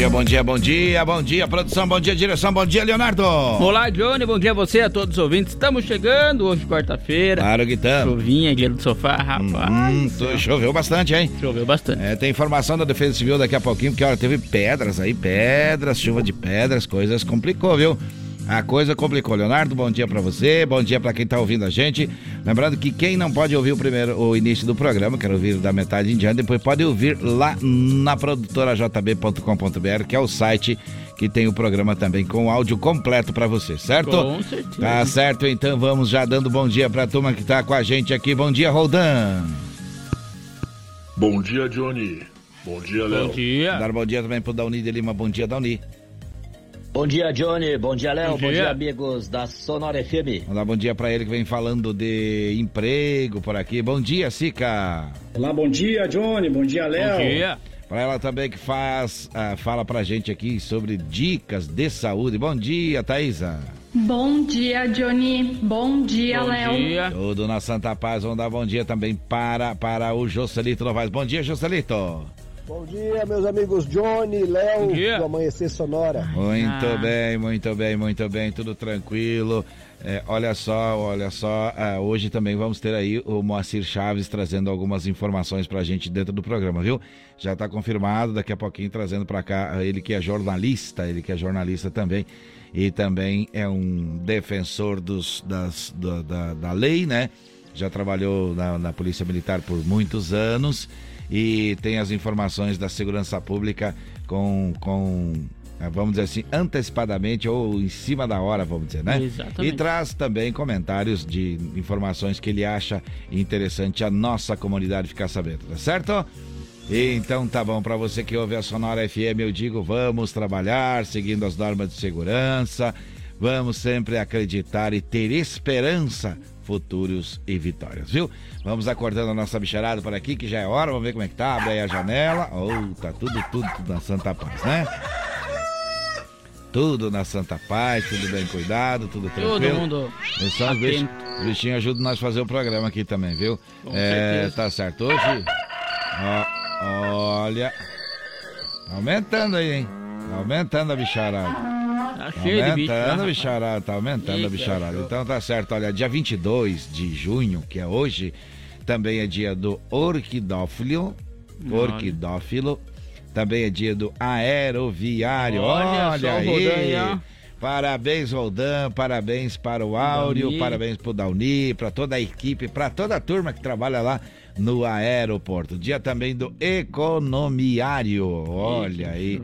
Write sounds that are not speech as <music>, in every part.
Dia, bom dia, bom dia, bom dia, produção, bom dia, direção, bom dia, Leonardo. Olá, Johnny, bom dia a você, a todos os ouvintes. Estamos chegando hoje, quarta-feira. Claro que estamos. Chovinha, dia do sofá, rapaz. Hum, tu- choveu bastante, hein? Choveu bastante. É, tem informação da Defesa Civil daqui a pouquinho, porque olha, teve pedras aí, pedras, chuva de pedras, coisas complicou, viu? A coisa complicou. Leonardo, bom dia pra você, bom dia pra quem tá ouvindo a gente. Lembrando que quem não pode ouvir o primeiro, o início do programa, quer ouvir da metade em diante, depois pode ouvir lá na produtora jb.com.br, que é o site que tem o programa também com o áudio completo pra você, certo? Com certeza. Tá certo, então vamos já dando bom dia pra turma que tá com a gente aqui. Bom dia, Roldan. Bom dia, Johnny. Bom dia, Léo. Bom dia. Dar bom dia também pro Dauni de Lima. Bom dia, Dauni. Bom dia, Johnny. Bom dia, Léo. Bom Bom, dia. amigos da Sonora FM. Vamos dar bom dia pra ele que vem falando de emprego por aqui. Bom dia, Sica. Olá, bom dia, Johnny. Bom dia, Léo. Bom dia. Pra ela também que faz, ah, fala pra gente aqui sobre dicas de saúde. Bom dia, Thaisa. Bom dia, Johnny. Bom dia, Bom Léo. dia. Tudo na Santa Paz. Vamos dar bom dia também para, para o Joselito Novaes. Bom dia, Joselito. Bom dia, meus amigos Johnny, Léo, Bom dia. do Amanhecer Sonora. Muito Ah. bem, muito bem, muito bem, tudo tranquilo. É, olha só, olha só, ah, hoje também vamos ter aí o Moacir Chaves trazendo algumas informações pra gente dentro do programa, viu? Já tá confirmado, daqui a pouquinho trazendo pra cá ah, ele que é jornalista, ele que é jornalista também e também é um defensor dos, das, da, da, da lei, né? Já trabalhou na, na Polícia Militar por muitos anos e tem as informações da segurança pública com, com eh, vamos dizer assim, antecipadamente ou em cima da hora, vamos dizer, né? Exatamente. E traz também comentários de informações que ele acha interessante a nossa comunidade ficar sabendo, tá certo? Então tá bom, para você que ouve a Sonora FM, eu digo, vamos trabalhar seguindo as normas de segurança, vamos sempre acreditar e ter esperança, futuros e vitórias, viu? Vamos acordando a nossa bicharada por aqui, que já é hora, vamos ver como é que tá, abre aí a janela, oh, tá tudo, tudo, tudo na Santa Paz, né? Tudo na Santa Paz, tudo bem cuidado, tudo tranquilo. Todo mundo E só os atento. bichinhos, os bichinhos ajudam nós a fazer o programa aqui também, viu? Com é, certeza. tá certo. Hoje, ó, olha, tá aumentando aí, hein? Tá aumentando a bicharada. Tá Tá cheio de bicho. aumentando a né? bicharada, tá aumentando a Eita, bicharada. show. Então tá certo, olha, dia 22 de junho, que é hoje, também é dia do orquidófilo, orquidófilo, também é dia do aeroviário, Olha olha, aí. Parabéns, Roldan, parabéns para o Áureo, Dauni. parabéns para o Dauni, para toda a equipe, para toda a turma que trabalha lá no aeroporto. Dia também do economiário, olha aí.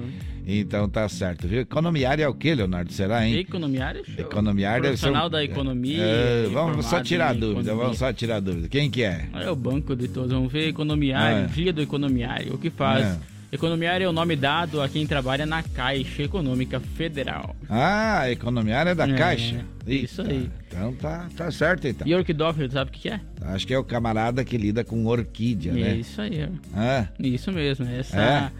Então tá certo, viu? Economiário é o que, Leonardo? Será, hein? Economiário, show. Economiário deve ser um- Profissional da economia. É, vamos só tirar dúvida, economia. vamos só tirar dúvida. Quem que é? É o banco de todos. Vamos ver economiário, É. dia do economiário. O que faz? É. Economiário é o nome dado a quem trabalha na Caixa Econômica Federal. Ah, economiário é da É, Caixa. isso Eita, aí. Então tá, tá certo, então. E orquidófilo, sabe o que é? Acho que é o camarada que lida com orquídea, né? Isso aí. Ah, Isso mesmo. Essa É?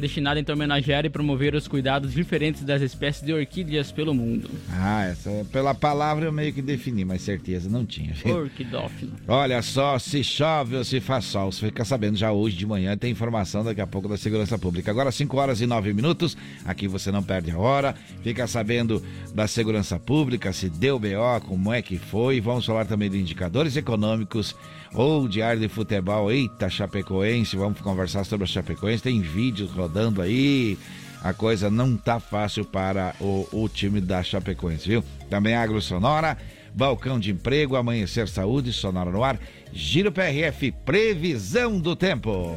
Destinada então a homenagear e promover os cuidados diferentes das espécies de orquídeas pelo mundo. ah, essa pela palavra eu meio que defini, mas certeza não tinha. Orquidófilo. Olha só, se chove ou se faz sol, você fica sabendo já hoje de manhã, tem informação daqui a pouco da Segurança Pública. Agora 5 horas e 9 minutos, aqui você não perde a hora, fica sabendo da Segurança Pública, se deu BO, como é que foi, vamos falar também de indicadores econômicos ou de área de futebol, eita, Chapecoense, vamos conversar sobre a Chapecoense, tem vídeos rodando aí, a coisa não tá fácil para o, o time da Chapecoense, viu? Também Agro Sonora, Balcão de Emprego, Amanhecer Saúde, Sonora no Ar, Giro PRF, Previsão do Tempo.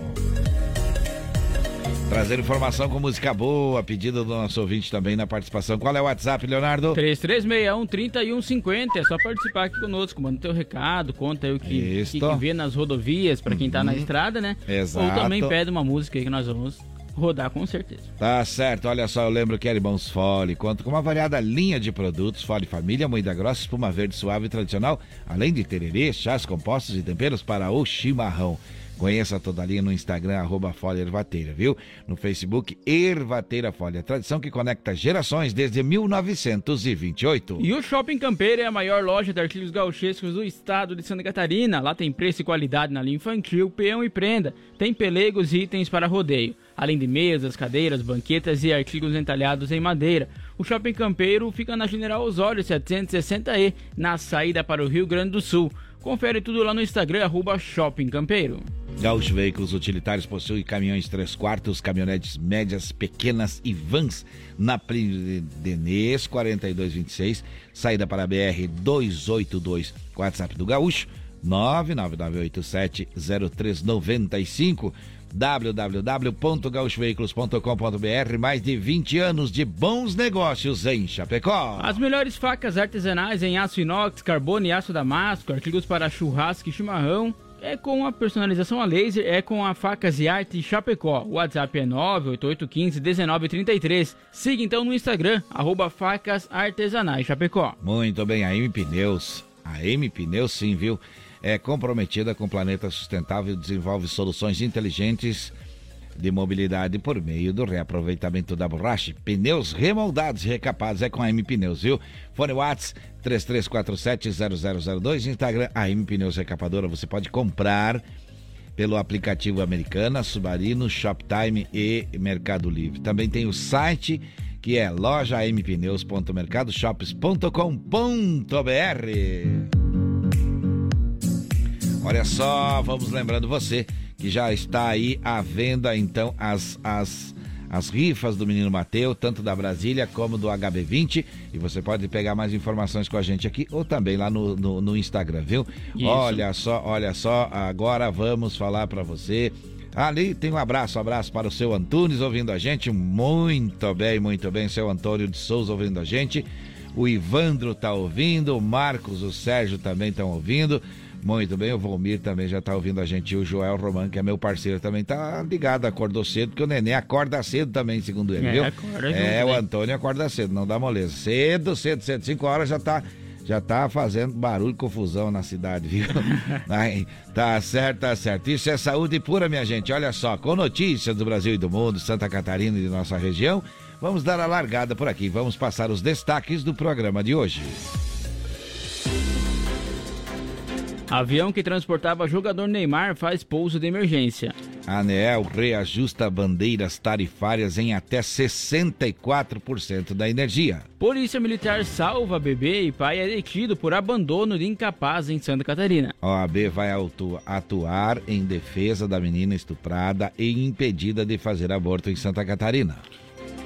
Trazer informação com música boa, pedido do nosso ouvinte também na participação. Qual é o WhatsApp, Leonardo? 3361-3150. É só participar aqui conosco, manda teu recado, conta aí o que, que, que vê nas rodovias para quem tá na uhum. estrada, né? Exato. Ou também pede uma música aí que nós vamos rodar com certeza. Tá certo, olha só, eu lembro que a Irmãos Fole conta com uma variada linha de produtos, Fole Família, moída grossa, espuma verde suave e tradicional, além de tererê, chás compostos e temperos para o chimarrão. Conheça toda a linha no Instagram, arroba Folha Ervateira, viu? No Facebook, Ervateira Folha, tradição que conecta gerações desde 1928. E o Shopping Campeiro é a maior loja de artigos gauchescos do estado de Santa Catarina. Lá tem preço e qualidade na linha infantil, peão e prenda. Tem pelegos e itens para rodeio, além de mesas, cadeiras, banquetas e artigos entalhados em madeira. O Shopping Campeiro fica na General Osório 760E, na saída para o Rio Grande do Sul. Confere tudo lá no Instagram, arroba Shopping Campeiro. Gaúcho Veículos Utilitários possui caminhões 3 quartos, caminhonetes médias, pequenas e vans. Na Denês 4226, saída para a BR 282, WhatsApp do Gaúcho 999870395 www.gaúchoveículos.com.br mais de 20 anos de bons negócios em Chapecó. As melhores facas artesanais em aço inox, carbono e aço damasco, artigos para churrasco e chimarrão, é com a personalização a laser, é com a Facas e Arte Chapecó. O WhatsApp é 988151933. Siga então no Instagram, arroba Facas Artesanais Chapecó. Muito bem, a M Pneus. A M Pneus sim, viu? É comprometida com o planeta sustentável e desenvolve soluções inteligentes de mobilidade por meio do reaproveitamento da borracha. Pneus remoldados e recapados é com a M Pneus, viu? Fone Whats 33470002, Instagram AM Pneus Recapadora. Você pode comprar pelo aplicativo Americana, Submarino, Shoptime e Mercado Livre. Também tem o site que é lojampneus.mercadoshops.com.br. Olha só, vamos lembrando você que já está aí à venda então as, as, as rifas do Menino Mateu, tanto da Brasília como do HB20. E você pode pegar mais informações com a gente aqui ou também lá no, no, no Instagram, viu? Isso. Olha só, olha só, agora vamos falar para você. Ali tem um abraço, um abraço para o seu Antunes ouvindo a gente. Muito bem, muito bem, seu Antônio de Souza ouvindo a gente. O Ivandro tá ouvindo, o Marcos, o Sérgio também estão ouvindo. Muito bem, o Volmir também já está ouvindo a gente. O Joel Roman, que é meu parceiro, também está ligado, acordou cedo, porque o neném acorda cedo também, segundo ele, é, viu? Acorda é, junto, o né? Antônio acorda cedo, não dá moleza. Cedo, cedo, cedo, 5 horas já está já tá fazendo barulho, confusão na cidade, viu? <laughs> Aí, tá certo, tá certo. Isso é saúde pura, minha gente. Olha só, com notícias do Brasil e do mundo, Santa Catarina e de nossa região, vamos dar a largada por aqui. Vamos passar os destaques do programa de hoje. Avião que transportava jogador Neymar faz pouso de emergência. A ANEEL reajusta bandeiras tarifárias em até 64% da energia. Polícia Militar salva bebê e pai é detido por abandono de incapaz em Santa Catarina. OAB vai atuar em defesa da menina estuprada e impedida de fazer aborto em Santa Catarina.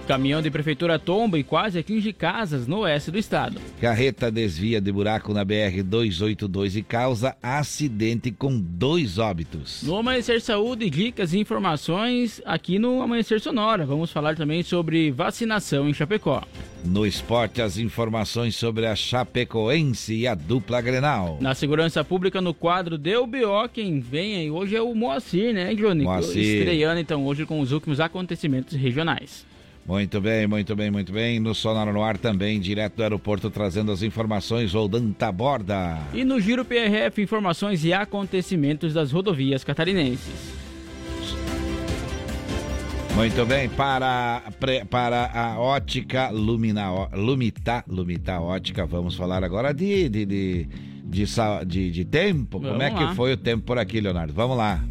Caminhão de prefeitura tomba e quase atinge casas no oeste do estado. Carreta desvia de buraco na BR-282 e causa acidente com dois óbitos. No Amanhecer Saúde, dicas e informações aqui no Amanhecer Sonora. Vamos falar também sobre vacinação em Chapecó. No esporte, as informações sobre a Chapecoense e a dupla Grenal. Na segurança pública, no quadro DBO, quem vem aí hoje é o Moacir, né, Johnny? Moacir. Estreando então hoje com os últimos acontecimentos regionais. Muito bem, muito bem, muito bem. No Sonora no Ar também, direto do aeroporto, trazendo as informações, Roldan Taborda. E no Giro PRF, informações e acontecimentos das rodovias catarinenses. Muito bem, para, para a ótica Lumina, Lumita, Lumita Ótica, vamos falar agora de, de, de, de, de, de tempo. Vamos Como é lá. que foi o tempo por aqui, Leonardo? Vamos lá.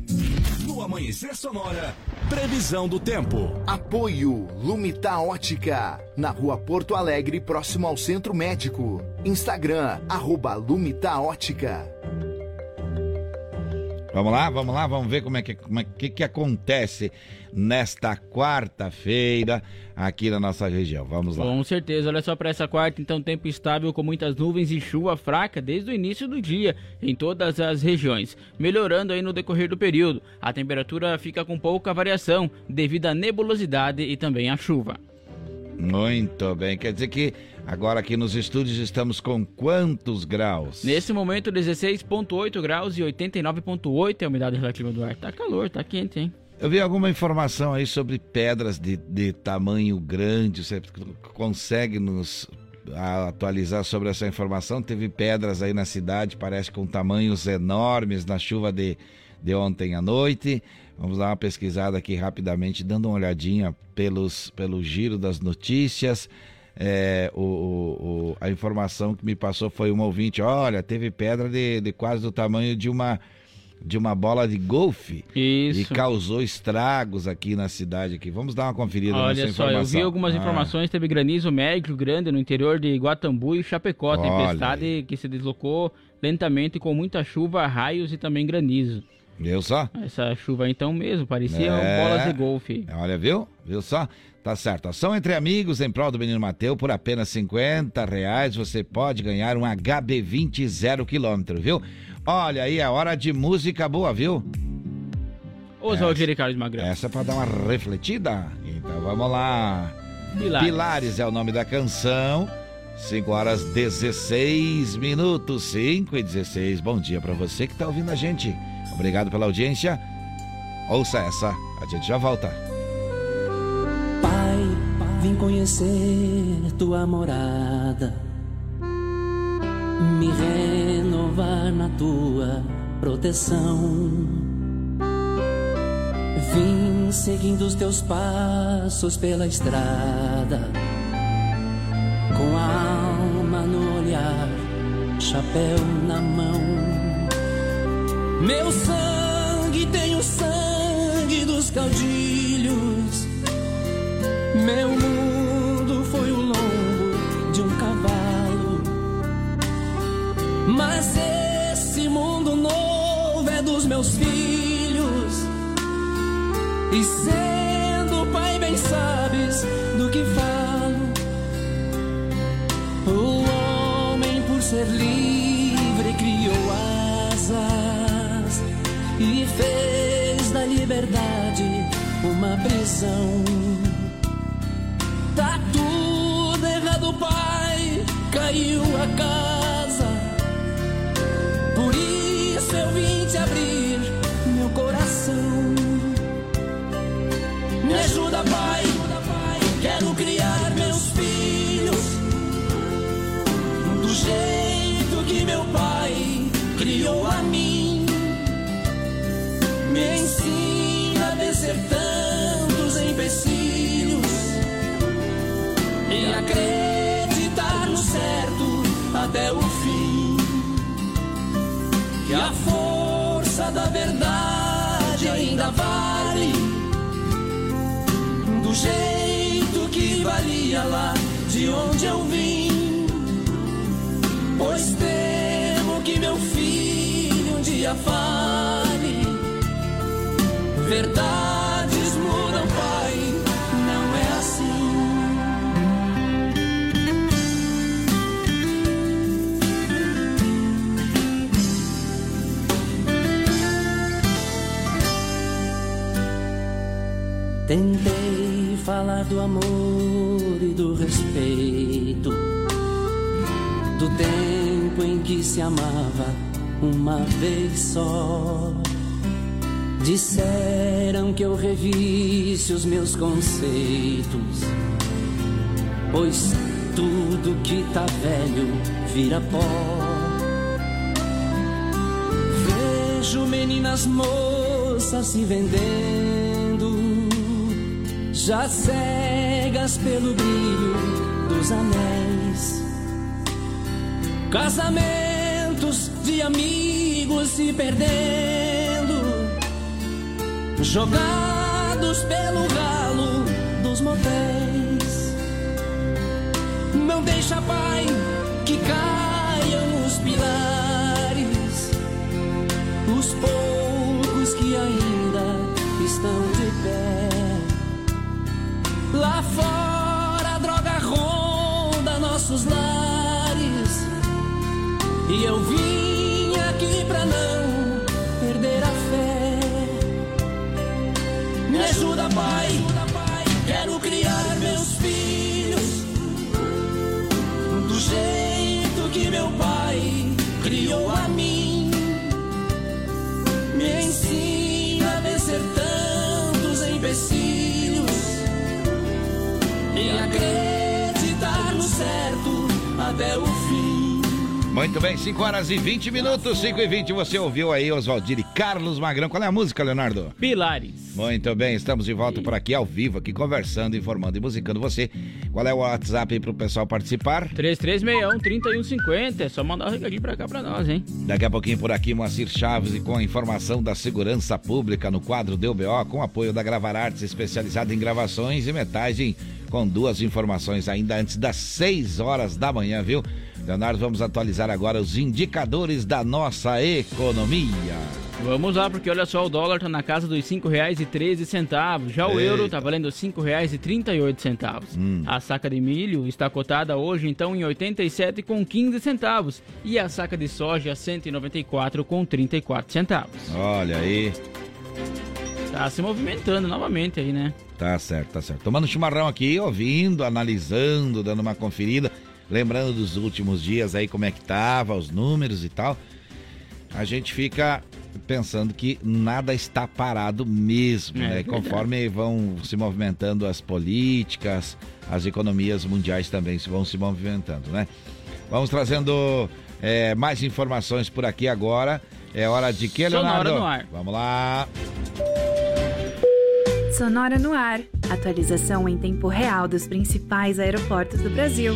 Amanhecer Sonora. Previsão do tempo. Apoio Lumita Ótica. Na rua Porto Alegre, próximo ao Centro Médico. Instagram, arroba Lumita Ótica. Vamos lá, vamos lá, vamos ver como é que, como é, que, que acontece nesta quarta-feira aqui na nossa região. Vamos lá. Com certeza, olha só para essa quarta, então tempo estável com muitas nuvens e chuva fraca desde o início do dia em todas as regiões, melhorando aí no decorrer do período. A temperatura fica com pouca variação devido à nebulosidade e também à chuva. Muito bem, quer dizer que agora aqui nos estúdios estamos com quantos graus? Nesse momento 16.8 graus e 89.8 é a umidade relativa do ar. Tá calor, tá quente, hein? Eu vi alguma informação aí sobre pedras de, de tamanho grande. Você consegue nos atualizar sobre essa informação? Teve pedras aí na cidade, parece com tamanhos enormes na chuva de, de ontem à noite. Vamos dar uma pesquisada aqui rapidamente, dando uma olhadinha pelos, pelo giro das notícias. É, o, o, a informação que me passou foi um ouvinte: olha, teve pedra de, de quase do tamanho de uma de uma bola de golfe Isso. e causou estragos aqui na cidade aqui. Vamos dar uma conferida Olha nessa só, informação. eu vi algumas Ah, informações, teve granizo médio grande no interior de Guatambu e Chapecó, Olha tempestade que se deslocou lentamente com muita chuva, raios e também granizo. Viu só? Essa chuva então mesmo, parecia É. bolas de golfe. Olha, viu? Viu só? Tá certo. Ação entre amigos em prol do menino Mateu por apenas 50 reais. Você pode ganhar um HB20 zero quilômetro, viu? Olha aí, é hora de música boa, viu? Ô, Valdir Carlos Magrão. Essa é pra dar uma refletida. Então vamos lá. Pilares. Pilares é o nome da canção. 5 horas 16 minutos, 5 e 16. Bom dia pra você que tá ouvindo a gente. Obrigado pela audiência. Ouça essa, a gente já volta. Vim conhecer tua morada, me renovar na tua proteção. Vim seguindo os teus passos pela estrada, com a alma no olhar, chapéu na mão. Meu sangue tem o sangue dos caudilhos. Meu mundo foi o lombo de um cavalo. Mas esse mundo novo é dos meus filhos. E sendo pai, bem sabes do que falo. O homem, por ser livre, criou asas e fez da liberdade uma prisão. Caiu a casa. Por isso eu vim te abrir até o fim. Que a força da verdade ainda vale do jeito que valia lá de onde eu vim. Pois temo que meu filho um dia fale. Verdades Tentei falar do amor e do respeito, do tempo em que se amava uma vez só. Disseram que eu revisse os meus conceitos, pois tudo que tá velho vira pó. Vejo meninas moças se vendendo, já cegas pelo brilho dos anéis. Casamentos de amigos se perdendo, jogados pelo ralo dos motéis. Não deixa, pai, que caiam os pilares, os nossos E eu vim aqui pra não perder a fé. Me ajuda, Pai. Quero criar meus filhos do jeito que meu pai criou a mim. Me ensina a vencer tantos empecilhos e acreditar no certo até o. Muito bem, 5 horas e 20 minutos, 5 e 20. Você ouviu aí Oswaldir e Carlos Magrão. Qual é a música, Leonardo? Pilares. Muito bem, estamos de volta por aqui ao vivo, aqui conversando, informando e musicando você. Qual é o WhatsApp aí pro pessoal participar? 3361-3150. É só mandar um recadinho pra cá pra nós, hein? Daqui a pouquinho por aqui, Moacir Chaves e com a informação da segurança pública no quadro DBO, com apoio da Gravar Artes, especializada em gravações e metagem, com duas informações ainda antes das 6 horas da manhã, viu? Leonardo, vamos atualizar agora os indicadores da nossa economia. Vamos lá, porque olha só, o dólar tá na casa dos R$ 5,13. Já o Eita. euro tá valendo R$ 5,38. Hum. A saca de milho está cotada hoje, então, em 87,15 centavos. E a saca de soja, 194,34 centavos. Olha aí. Tá se movimentando novamente aí, né? Tá certo, tá certo. Tomando chimarrão aqui, ouvindo, analisando, dando uma conferida, lembrando dos últimos dias aí como é que tava, os números e tal. A gente fica pensando que nada está parado mesmo, É né? Conforme vão se movimentando as políticas, as economias mundiais também se vão se movimentando, né? Vamos trazendo é, mais informações por aqui agora. É hora de que, Sonora Leonardo? no ar. Vamos lá. Sonora no ar. Atualização em tempo real dos principais aeroportos do Brasil.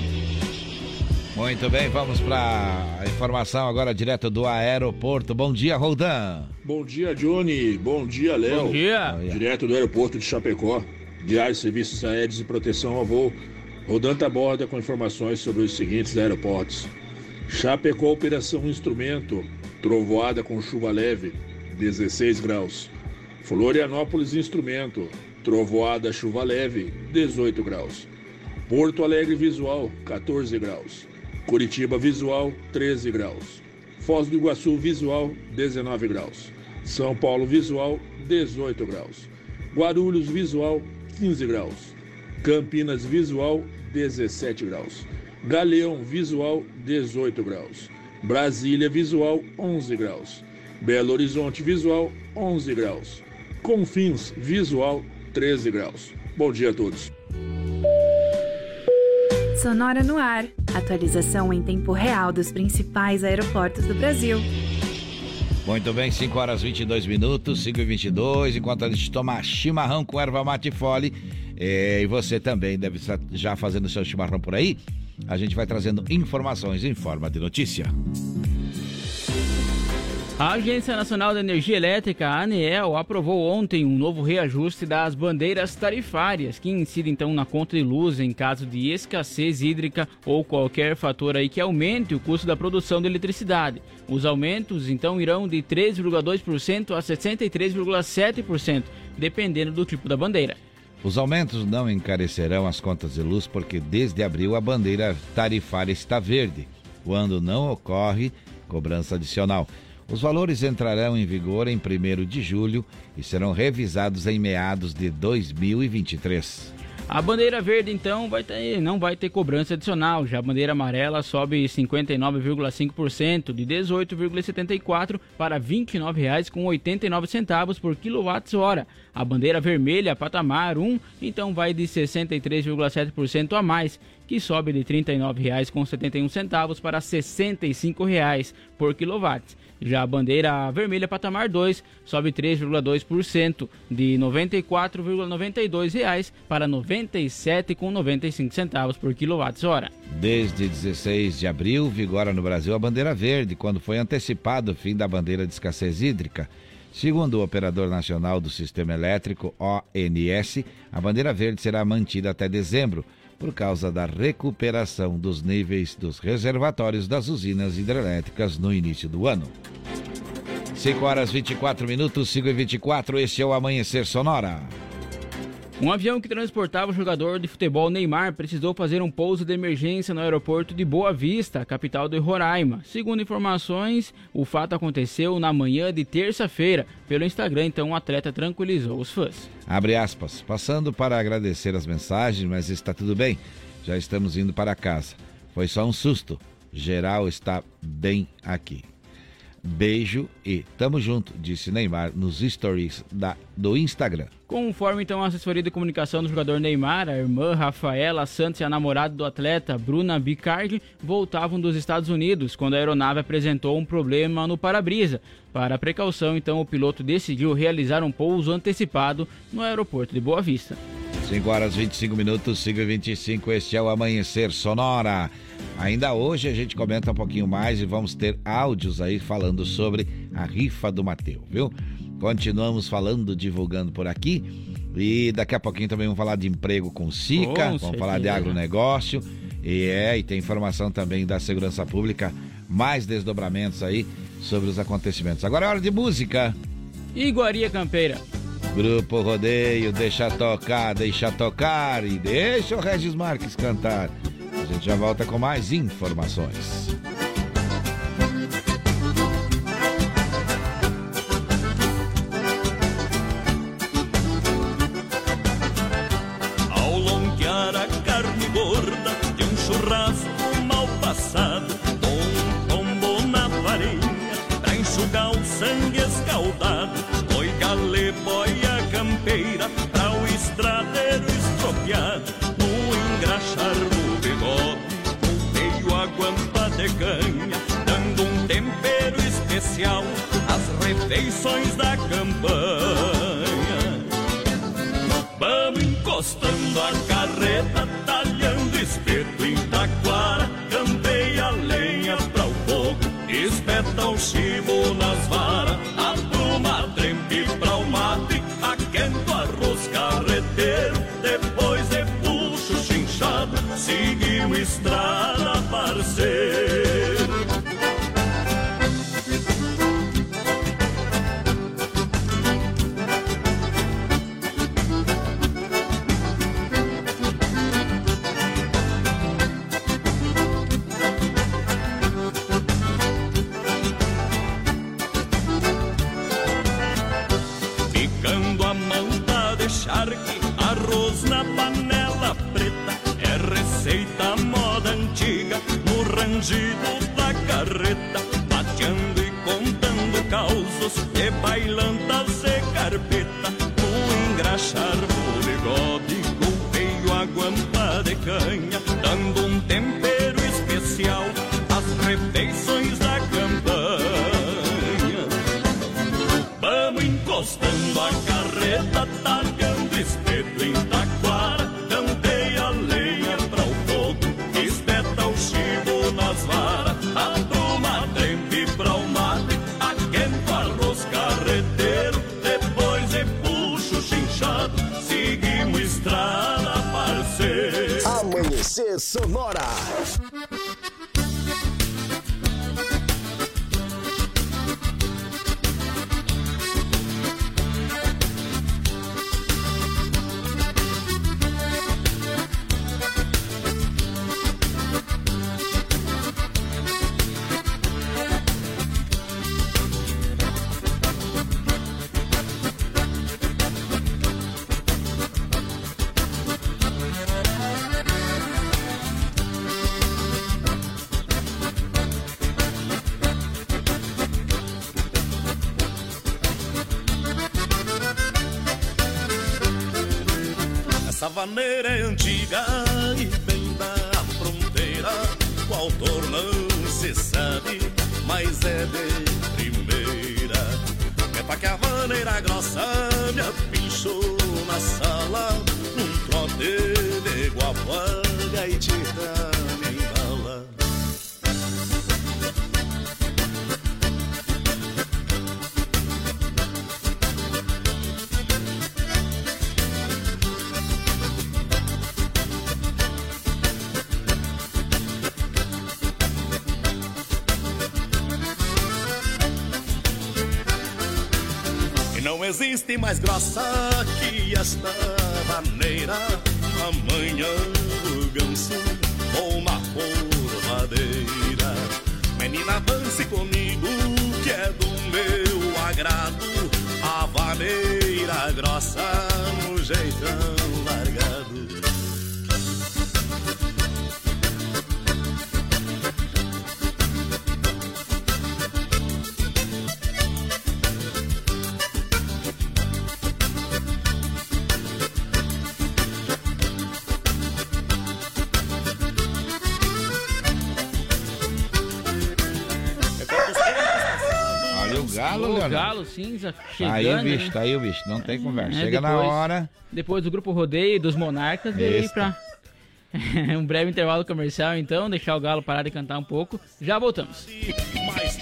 Muito bem, vamos para a informação agora direto do aeroporto. Bom dia, Roldan. Bom dia, Johnny. Bom dia, Léo. Bom dia. Direto do aeroporto de Chapecó. Diário Serviços Aéreos e Proteção ao Voo. Rodante a borda com informações sobre os seguintes aeroportos. Chapecó, Operação Instrumento. Trovoada com chuva leve, 16 graus. Florianópolis, Instrumento. Trovoada, chuva leve, 18 graus. Porto Alegre Visual, 14 graus. Curitiba Visual, 13 graus. Foz do Iguaçu Visual, 19 graus. São Paulo Visual, 18 graus. Guarulhos Visual, 15 graus. Campinas Visual, 17 graus. Galeão Visual, 18 graus. Brasília Visual, 11 graus. Belo Horizonte Visual, 11 graus. Confins Visual, 13 graus. Bom dia a todos. Sonora no ar. Atualização em tempo real dos principais aeroportos do Brasil. Muito bem, 5 horas 22 minutos, 5 e 22 enquanto a gente toma chimarrão com erva mate fole. É, e você também deve estar já fazendo seu chimarrão por aí. A gente vai trazendo informações em forma de notícia. A Agência Nacional de Energia Elétrica, a ANEEL, aprovou ontem um novo reajuste das bandeiras tarifárias, que incide então na conta de luz em caso de escassez hídrica ou qualquer fator aí que aumente o custo da produção de eletricidade. Os aumentos então irão de 3,2% a 63,7%, dependendo do tipo da bandeira. Os aumentos não encarecerão as contas de luz porque desde abril a bandeira tarifária está verde, quando não ocorre cobrança adicional. Os valores entrarão em vigor em 1 de julho e serão revisados em meados de 2023. A bandeira verde, então, vai ter, não vai ter cobrança adicional. Já a bandeira amarela sobe 59,5%, de 18,74 para R$ 29,89 por quilowatt-hora. A bandeira vermelha, patamar 1, então vai de 63,7% a mais, que sobe de R$ 39,71 para R$ 65,00 por quilowatt. Já a bandeira vermelha patamar 2 sobe 3,2% de 94,92 reais para R$ 97,95 centavos por quilowatt-hora. Desde 16 de abril vigora no Brasil a bandeira verde, quando foi antecipado o fim da bandeira de escassez hídrica. Segundo o Operador Nacional do Sistema Elétrico, ONS, a bandeira verde será mantida até dezembro, por causa da recuperação dos níveis dos reservatórios das usinas hidrelétricas no início do ano. 5 horas 24 minutos, 5 e 24, este é o Amanhecer Sonora. Um avião que transportava o jogador de futebol Neymar precisou fazer um pouso de emergência no aeroporto de Boa Vista, capital de Roraima. Segundo informações, o fato aconteceu na manhã de terça-feira. Pelo Instagram, então o atleta tranquilizou os fãs. Abre aspas. Passando para agradecer as mensagens, mas está tudo bem. Já estamos indo para casa. Foi só um susto. Geral está bem aqui. Beijo e tamo junto, disse Neymar nos stories da, do Instagram. Conforme então a assessoria de comunicação do jogador Neymar, a irmã Rafaela Santos e a namorada do atleta, Bruna Bicardi, voltavam dos Estados Unidos quando a aeronave apresentou um problema no para-brisa. Para precaução, então, o piloto decidiu realizar um pouso antecipado no aeroporto de Boa Vista. 5 horas 25 minutos, 5 e 25, este é o Amanhecer Sonora. Ainda hoje a gente comenta um pouquinho mais e vamos ter áudios aí falando sobre a rifa do Mateu, viu? Continuamos falando, divulgando por aqui. E daqui a pouquinho também vamos falar de emprego com SICA, vamos certeza. falar de agronegócio. E é, e tem informação também da segurança pública, mais desdobramentos aí sobre os acontecimentos. Agora é hora de música. Iguaria Campeira. Grupo Rodeio, deixa tocar, deixa tocar e deixa o Regis Marques cantar. A gente já volta com mais informações. Às refeições da campanha. Antiga e bem da fronteira. O autor não se sabe, mas é de primeira. É pra que a maneira grossa me apinchou na sala, num trote de guapaga e tira existe mais grossa que esta maneira. Amanhã do ganso ou na porvadeira. Menina, dance comigo que é do meu agrado. A vaneira grossa no jeitão largado. Galo, cinza Tá chegando. aí o bicho, tá aí o bicho. Não tem conversa. É, Chega na depois- hora. Depois do grupo rodeio e dos monarcas, veio pra <laughs> um breve intervalo comercial, então, deixar o Galo parar de cantar um pouco. Já voltamos.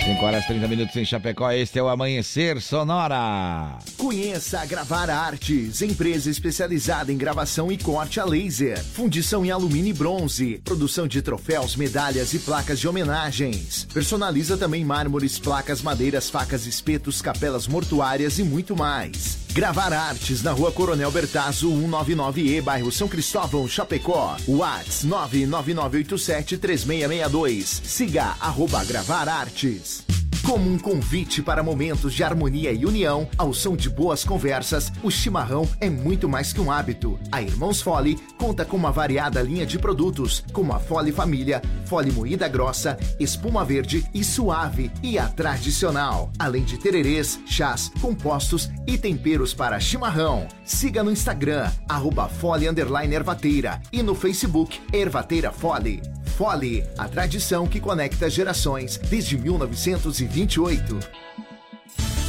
5 horas 30 minutos em Chapecó. Este é o Amanhecer Sonora. Conheça a Gravar Artes, empresa especializada em gravação e corte a laser, fundição em alumínio e bronze, produção de troféus, medalhas e placas de homenagens. Personaliza também mármores, placas, madeiras, facas, espetos, capelas mortuárias e muito mais. Gravar Artes na Rua Coronel Bertazzo, 199E, bairro São Cristóvão, Chapecó. Whats 999873662. Siga arroba Gravar Artes. Como um convite para momentos de harmonia e união, ao som de boas conversas, o chimarrão é muito mais que um hábito. A Irmãos Fole conta com uma variada linha de produtos, como a Fole Família, Fole moída grossa, espuma verde e suave e a tradicional, além de tererês, chás, compostos e temperos para chimarrão. Siga no Instagram, arroba Fole Ervateira e no Facebook Ervateira Fole. Fole, a tradição que conecta gerações desde 1928.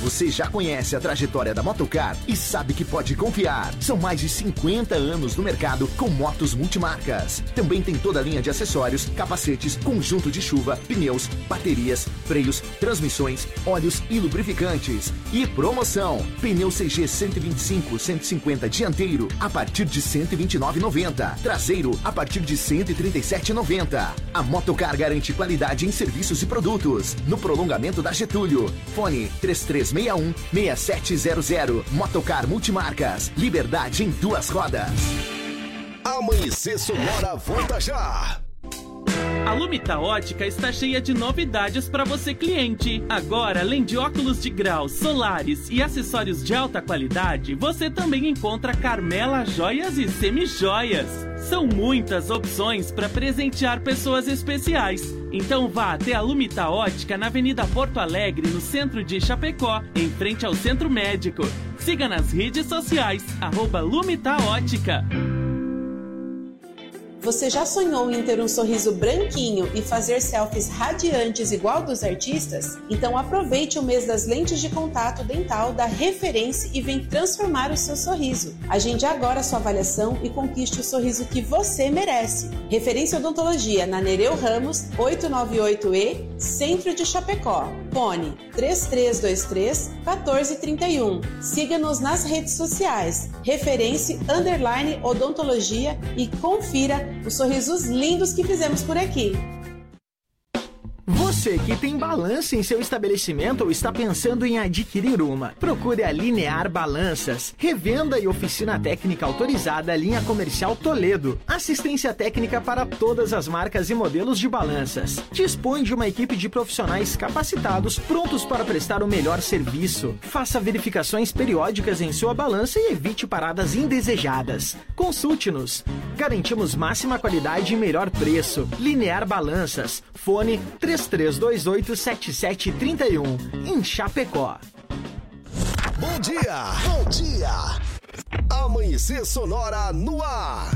Você já conhece a trajetória da Motocar e sabe que pode confiar. São mais de 50 anos no mercado com motos multimarcas. Também tem toda a linha de acessórios, capacetes, conjunto de chuva, pneus, baterias, freios, transmissões, óleos e lubrificantes. E promoção: pneu CG 125 150 dianteiro a partir de 129,90. Traseiro a partir de 137,90. A Motocar garante qualidade em serviços e produtos. No prolongamento da Getúlio. Fone 3361-6700. Motocar Multimarcas. Liberdade em duas rodas. Amanhecer Sonora volta já. A Lumita Ótica está cheia de novidades para você cliente. Agora, além de óculos de grau, solares e acessórios de alta qualidade, você também encontra Carmela Joias e Semijoias. São muitas opções para presentear pessoas especiais. Então vá até a Lumita Ótica na Avenida Porto Alegre, no centro de Chapecó, em frente ao Centro Médico. Siga nas redes sociais, arroba Lumita Ótica. Você já sonhou em ter um sorriso branquinho e fazer selfies radiantes igual dos artistas? Então aproveite o mês das lentes de contato dental da Referência e vem transformar o seu sorriso. Agende agora sua avaliação e conquiste o sorriso que você merece. Referência Odontologia na Nereu Ramos, 898E, Centro de Chapecó. Fone 3323 1431. Siga-nos nas redes sociais. Referência Odontologia e confira os sorrisos lindos que fizemos por aqui. Você que tem balança em seu estabelecimento ou está pensando em adquirir uma, procure a Linear Balanças, revenda e oficina técnica autorizada linha comercial Toledo. Assistência técnica para todas as marcas e modelos de balanças. Dispõe de uma equipe de profissionais capacitados prontos para prestar o melhor serviço. Faça verificações periódicas em sua balança e evite paradas indesejadas. Consulte-nos. Garantimos máxima qualidade e melhor preço. Linear Balanças. Fone 33287731 em Chapecó. Bom dia, bom dia. Amanhecer Sonora no ar.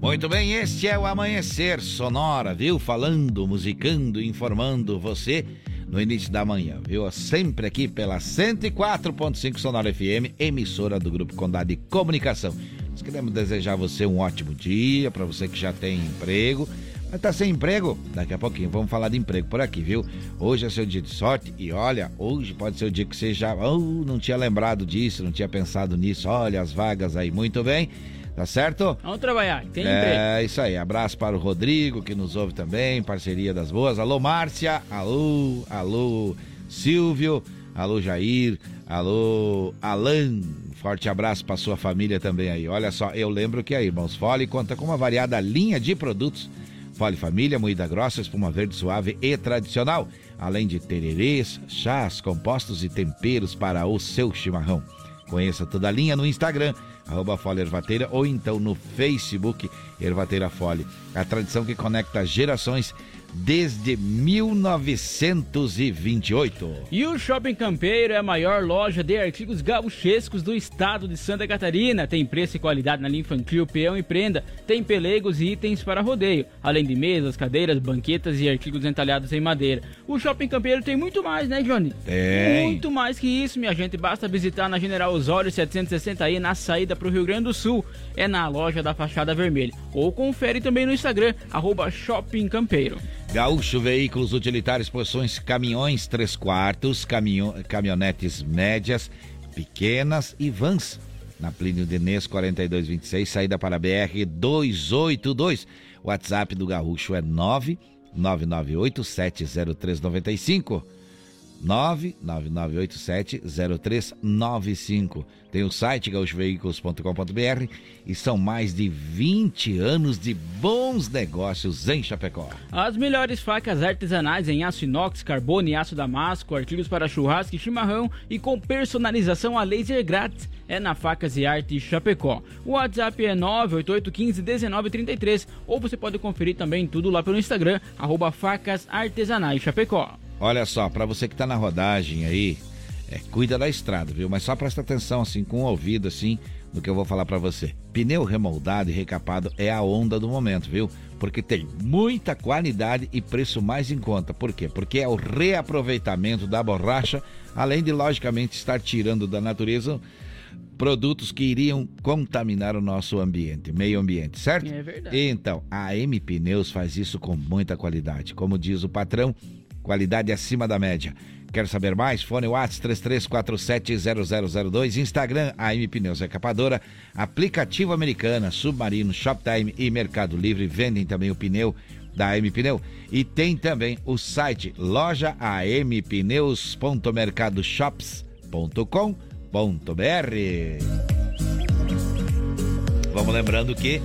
Muito bem, este é o Amanhecer Sonora, viu? Falando, musicando, informando você no início da manhã, viu? Sempre aqui pela 104.5 Sonora FM, emissora do Grupo Condado de Comunicação. Nós queremos desejar a você um ótimo dia, para você que já tem emprego. Mas tá sem emprego? Daqui a pouquinho vamos falar de emprego por aqui, viu? Hoje é seu dia de sorte e olha, hoje pode ser o dia que você já oh, não tinha lembrado disso, não tinha pensado nisso. Olha as vagas aí, muito bem. Tá certo? Vamos trabalhar, tem é, emprego. É isso aí. Abraço para o Rodrigo, que nos ouve também, parceria das boas. Alô, Márcia. Alô, alô, Silvio. alô Jair, alô Alan, forte abraço para sua família também aí. Olha só, eu lembro que a Irmãos Fole conta com uma variada linha de produtos Fole Família, moída grossa, espuma verde suave e tradicional, além de tererês, chás, compostos e temperos para o seu chimarrão. Conheça toda a linha no Instagram, arroba Fole Ervateira, ou então no Facebook Ervateira Fole. A tradição que conecta gerações desde 1928. E o Shopping Campeiro é a maior loja de artigos gauchescos do estado de Santa Catarina. Tem preço e qualidade na linha infantil, peão e prenda. Tem pelegos e itens para rodeio, além de mesas, cadeiras, banquetas e artigos entalhados em madeira. O Shopping Campeiro tem muito mais, né, Johnny? Tem. Muito mais que isso, minha gente. Basta visitar na General Osório 760i na saída para o Rio Grande do Sul. É na loja da fachada vermelha. Ou confere também no Instagram, arroba Shopping Campeiro. Gaúcho Veículos Utilitários possui caminhões 3 quartos, caminho, caminhonetes médias, pequenas e vans. Na Plínio Denês 4226, saída para BR 282. WhatsApp do Gaúcho é 999870395. 999870395. Tem o site gaúchoveículos.com.br e são mais de 20 anos de bons negócios em Chapecó. As melhores facas artesanais em aço inox, carbono e aço damasco, artigos para churrasco e chimarrão e com personalização a laser grátis é na Facas e Arte Chapecó. O WhatsApp é 988151933 ou você pode conferir também tudo lá pelo Instagram, arroba Facas Artesanais Chapecó. Olha só, para você que tá na rodagem aí, é, cuida da estrada, viu? Mas só presta atenção assim, com o ouvido assim, no que eu vou falar para você. Pneu remoldado e recapado é a onda do momento, viu? Porque tem muita qualidade e preço mais em conta. Por quê? Porque é o reaproveitamento da borracha, além de logicamente estar tirando da natureza produtos que iriam contaminar o nosso ambiente, meio ambiente, certo? É verdade. Então, a M Pneus faz isso com muita qualidade. Como diz o patrão, qualidade acima da média. Quer saber mais? Fone WhatsApp 33470002, Instagram AM Pneus Recapadora, aplicativo americana, Submarino, Shoptime e Mercado Livre vendem também o pneu da AM Pneu e tem também o site loja ampneus.mercadoshops.com.br. Vamos lembrando que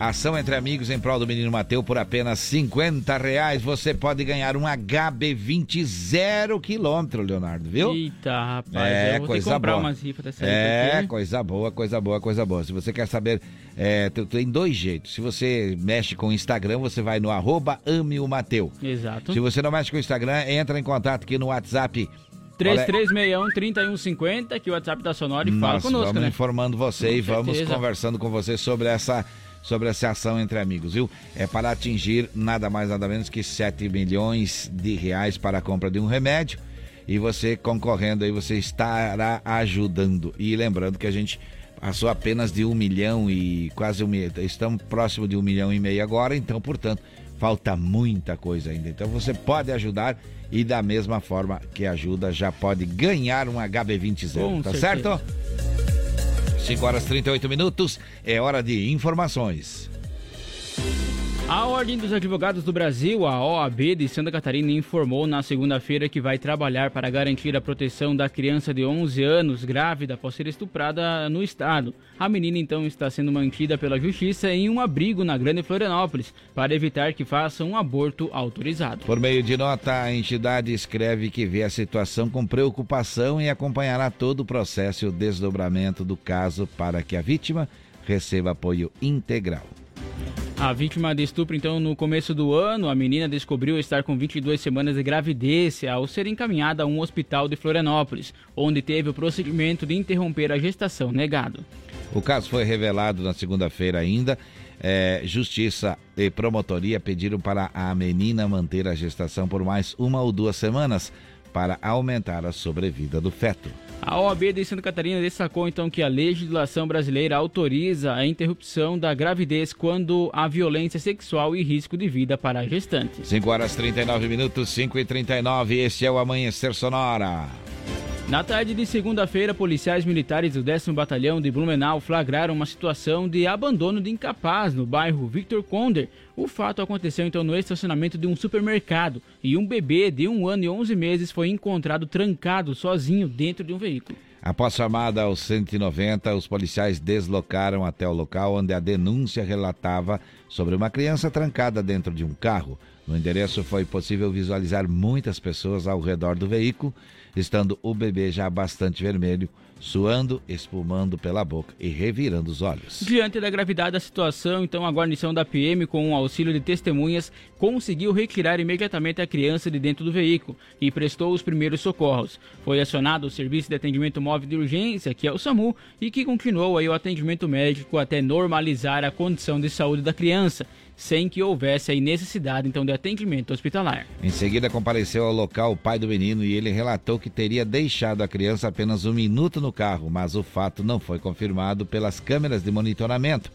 Ação entre amigos em prol do menino Mateu por apenas 50 reais. Você pode ganhar um HB20 zero quilômetro, Leonardo, viu? Eita, rapaz. É, eu vou coisa comprar boa. umas rifas dessa É, aqui. coisa boa, coisa boa, coisa boa. Se você quer saber, é, tem- dois jeitos. Se você mexe com o Instagram, você vai no arroba ame o Mateu. Exato. Se você não mexe com o Instagram, entra em contato aqui no WhatsApp. Olha- 3361-3150, que é o WhatsApp da Sonora e fala Nós conosco, vamos né? informando você e Com vamos certeza. conversando com você sobre essa sobre essa ação entre amigos, viu? É para atingir nada mais nada menos que 7 milhões de reais para a compra de um remédio e você concorrendo aí você estará ajudando e lembrando que a gente passou apenas de um milhão e quase um mi- estamos próximo de um milhão e meio agora, então portanto falta muita coisa ainda. Então você pode ajudar e da mesma forma que ajuda já pode ganhar um HB20 zero, tá certeza. certo? 5 horas e 38 minutos, é hora de informações. A Ordem dos Advogados do Brasil, a OAB de Santa Catarina, informou na segunda-feira que vai trabalhar para garantir a proteção da criança de 11 anos grávida após ser estuprada no estado. A menina então está sendo mantida pela justiça em um abrigo na Grande Florianópolis para evitar que faça um aborto autorizado. Por meio de nota, a entidade escreve que vê a situação com preocupação e acompanhará todo o processo e o desdobramento do caso para que a vítima receba apoio integral. A vítima de estupro, então, no começo do ano, a menina descobriu estar com 22 semanas de gravidez ao ser encaminhada a um hospital de Florianópolis, onde teve o procedimento de interromper a gestação negado. O caso foi revelado na segunda-feira ainda. É, Justiça e promotoria pediram para a menina manter a gestação por mais uma ou duas semanas para aumentar a sobrevida do feto. A OAB de Santa Catarina destacou então que a legislação brasileira autoriza a interrupção da gravidez quando há violência sexual e risco de vida para a gestante. 5 horas 39 minutos, 5 e 39 Este é o Amanhecer Sonora. Na tarde de segunda-feira, policiais militares do 10 Batalhão de Blumenau flagraram uma situação de abandono de incapaz no bairro Victor Conder. O fato aconteceu então no estacionamento de um supermercado e um bebê de um ano e 11 meses foi encontrado trancado sozinho dentro de um veículo. Após chamada aos 190, os policiais deslocaram até o local onde a denúncia relatava sobre uma criança trancada dentro de um carro. No endereço foi possível visualizar muitas pessoas ao redor do veículo estando o bebê já bastante vermelho, suando, espumando pela boca e revirando os olhos. Diante da gravidade da situação, então a guarnição da PM, com o auxílio de testemunhas, conseguiu retirar imediatamente a criança de dentro do veículo e prestou os primeiros socorros. Foi acionado o Serviço de Atendimento Móvel de Urgência, que é o SAMU, e que continuou aí o atendimento médico até normalizar a condição de saúde da criança sem que houvesse aí necessidade então de atendimento hospitalar. Em seguida compareceu ao local o pai do menino e ele relatou que teria deixado a criança apenas um minuto no carro, mas o fato não foi confirmado pelas câmeras de monitoramento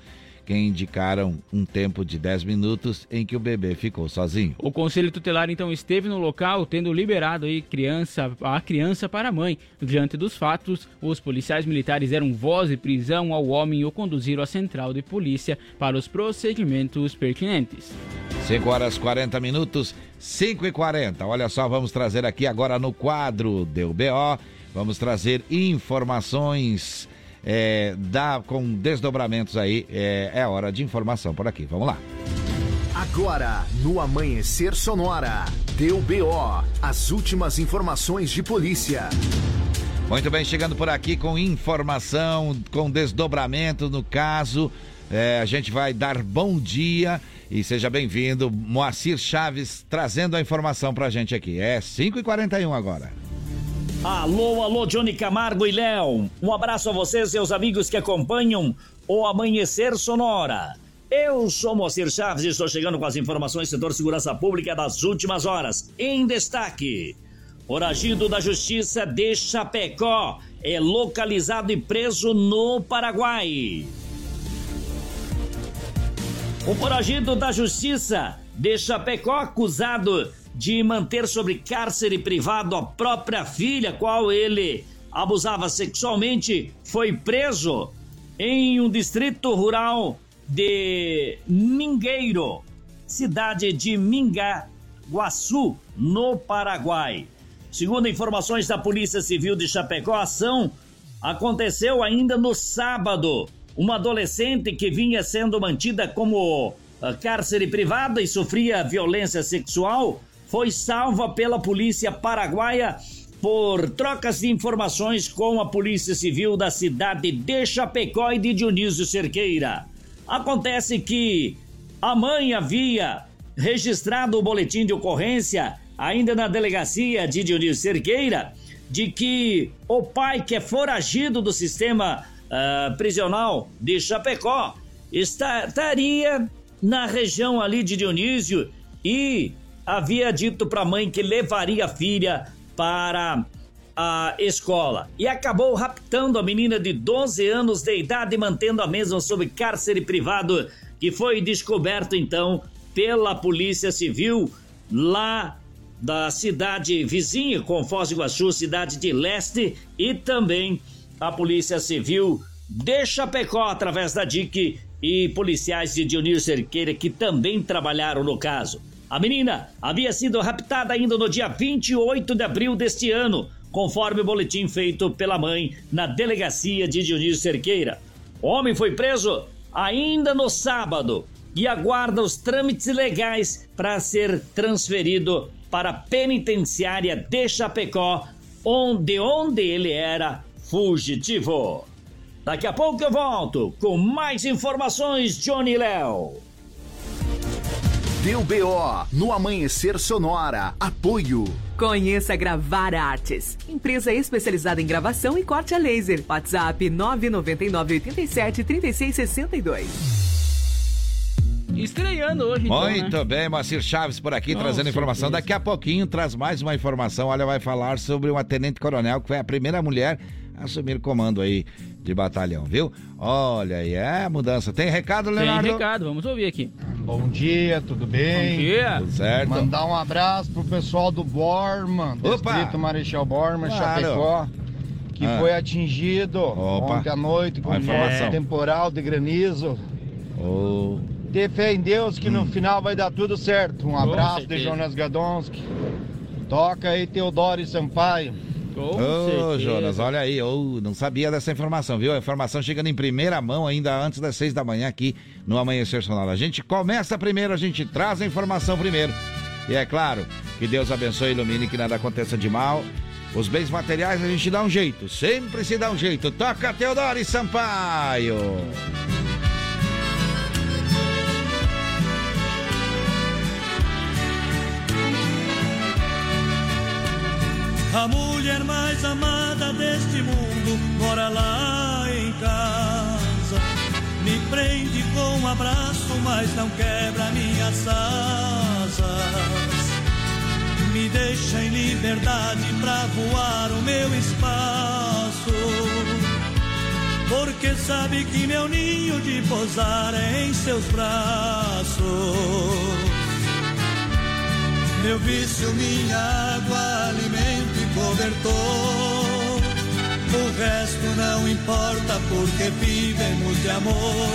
que indicaram um tempo de 10 minutos em que o bebê ficou sozinho. O conselho tutelar então esteve no local, tendo liberado aí criança, a criança para a mãe. Diante dos fatos, os policiais militares deram voz de prisão ao homem e o conduziram à central de polícia para os procedimentos pertinentes. 5 horas 40 minutos, 5 e 40. Olha só, vamos trazer aqui agora no quadro do BO, vamos trazer informações é, dá com desdobramentos aí. É, é hora de informação por aqui. Vamos lá. Agora, no Amanhecer Sonora, deu BO, as últimas informações de polícia. Muito bem, chegando por aqui com informação, com desdobramento no caso. É, a gente vai dar bom dia e seja bem-vindo, Moacir Chaves, trazendo a informação pra gente aqui. É 5h41 agora. Alô, alô, Johnny Camargo e Léo. Um abraço a vocês, seus amigos que acompanham o Amanhecer Sonora. Eu sou Moacir Chaves e estou chegando com as informações do setor segurança pública das últimas horas. Em destaque, foragido da Justiça de Chapecó é localizado e preso no Paraguai. O foragido da Justiça de Chapecó acusado de manter sobre cárcere privado a própria filha, qual ele abusava sexualmente, foi preso em um distrito rural de Mingueiro, cidade de Mingaguaçu, no Paraguai. Segundo informações da Polícia Civil de Chapecó, a ação aconteceu ainda no sábado. Uma adolescente que vinha sendo mantida como ah, cárcere privada e sofria violência sexual foi salva pela polícia paraguaia por trocas de informações com a Polícia Civil da cidade de Chapecó e de Dionísio Cerqueira. Acontece que a mãe havia registrado o boletim de ocorrência ainda na delegacia de Dionísio Cerqueira de que o pai, que é foragido do sistema uh, prisional de Chapecó, estaria na região ali de Dionísio e havia dito para a mãe que levaria a filha para a escola e acabou raptando a menina de 12 anos de idade, mantendo a mesma sob cárcere privado, que foi descoberto então pela Polícia Civil lá da cidade vizinha com Foz do Iguaçu, cidade de Leste, e também a Polícia Civil de Chapecó através da DIC e policiais de Dionísio Cerqueira que também trabalharam no caso. A menina havia sido raptada ainda no dia 28 de abril deste ano, conforme o boletim feito pela mãe na delegacia de Dionísio Cerqueira. O homem foi preso ainda no sábado e aguarda os trâmites legais para ser transferido para a penitenciária de Chapecó, onde, onde ele era fugitivo. Daqui a pouco eu volto com mais informações, Johnny Léo. Deu BO no Amanhecer Sonora. Apoio. Conheça Gravar Artes, empresa especializada em gravação e corte a laser. WhatsApp 999 87 3662. Estreando hoje, então, Muito né? bem, Moacir Chaves por aqui Com trazendo informação. Daqui a pouquinho traz mais uma informação. Olha, vai falar sobre uma tenente-coronel que foi a primeira mulher a assumir o comando aí de batalhão, viu? Olha aí, é mudança. Tem recado, Tem Leonardo? recado, vamos ouvir aqui. Bom dia, tudo bem? Bom dia. Tudo certo. Mandar um abraço pro pessoal do Borman, Opa! Distrito Marechal Borman, Claro. Chapecó. que Ah. foi atingido Opa. ontem à noite com um temporal de granizo. Oh. Ter fé em Deus que no final vai dar tudo certo. Um abraço de. Jonas Gadonski. Toca aí Teodoro e Sampaio. Ô, Jonas, olha aí, eu não sabia dessa informação, viu? A informação chegando em primeira mão ainda antes das seis da manhã aqui no Amanhecer Sonora. A gente começa primeiro, a gente traz a informação primeiro. E é claro, que Deus abençoe e ilumine, que nada aconteça de mal. Os bens materiais a gente dá um jeito, sempre se dá um jeito. Toca Teodoro e Sampaio. A mulher mais amada deste mundo mora lá em casa. Me prende com um abraço, mas não quebra minhas asas. Me deixa em liberdade pra voar o meu espaço. Porque sabe que meu ninho de pousar é em seus braços. Meu vício, minha água, alimento e cobertor. O resto não importa porque vivemos de amor.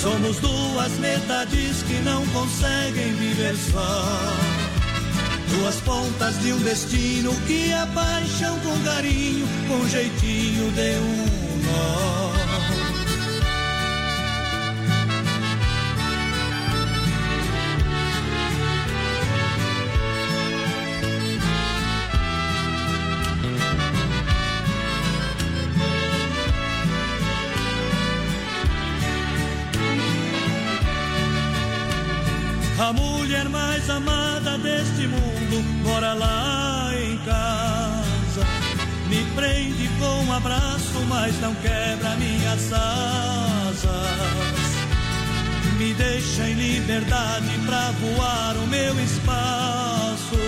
Somos duas metades que não conseguem viver só. Duas pontas de um destino que apaixam com carinho, com jeitinho de um nó. Mais amada deste mundo mora lá em casa. Me prende com um abraço, mas não quebra minhas asas. Me deixa em liberdade pra voar o meu espaço.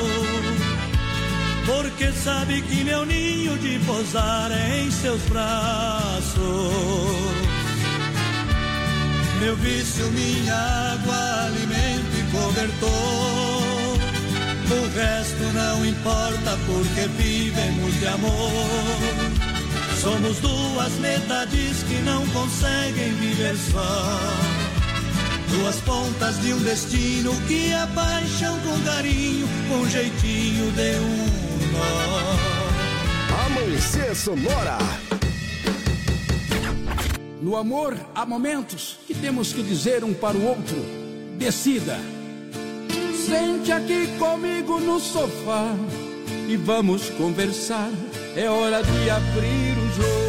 Porque sabe que meu ninho de pousar é em seus braços. Meu vício, minha água, alimento e cobertor. O resto não importa porque vivemos de amor. Somos duas metades que não conseguem viver só. Duas pontas de um destino que apaixam com carinho, com jeitinho de um nó. Amanhecer Sonora. No amor, há momentos que temos que dizer um para o outro: decida. Sente aqui comigo no sofá e vamos conversar. É hora de abrir o jogo.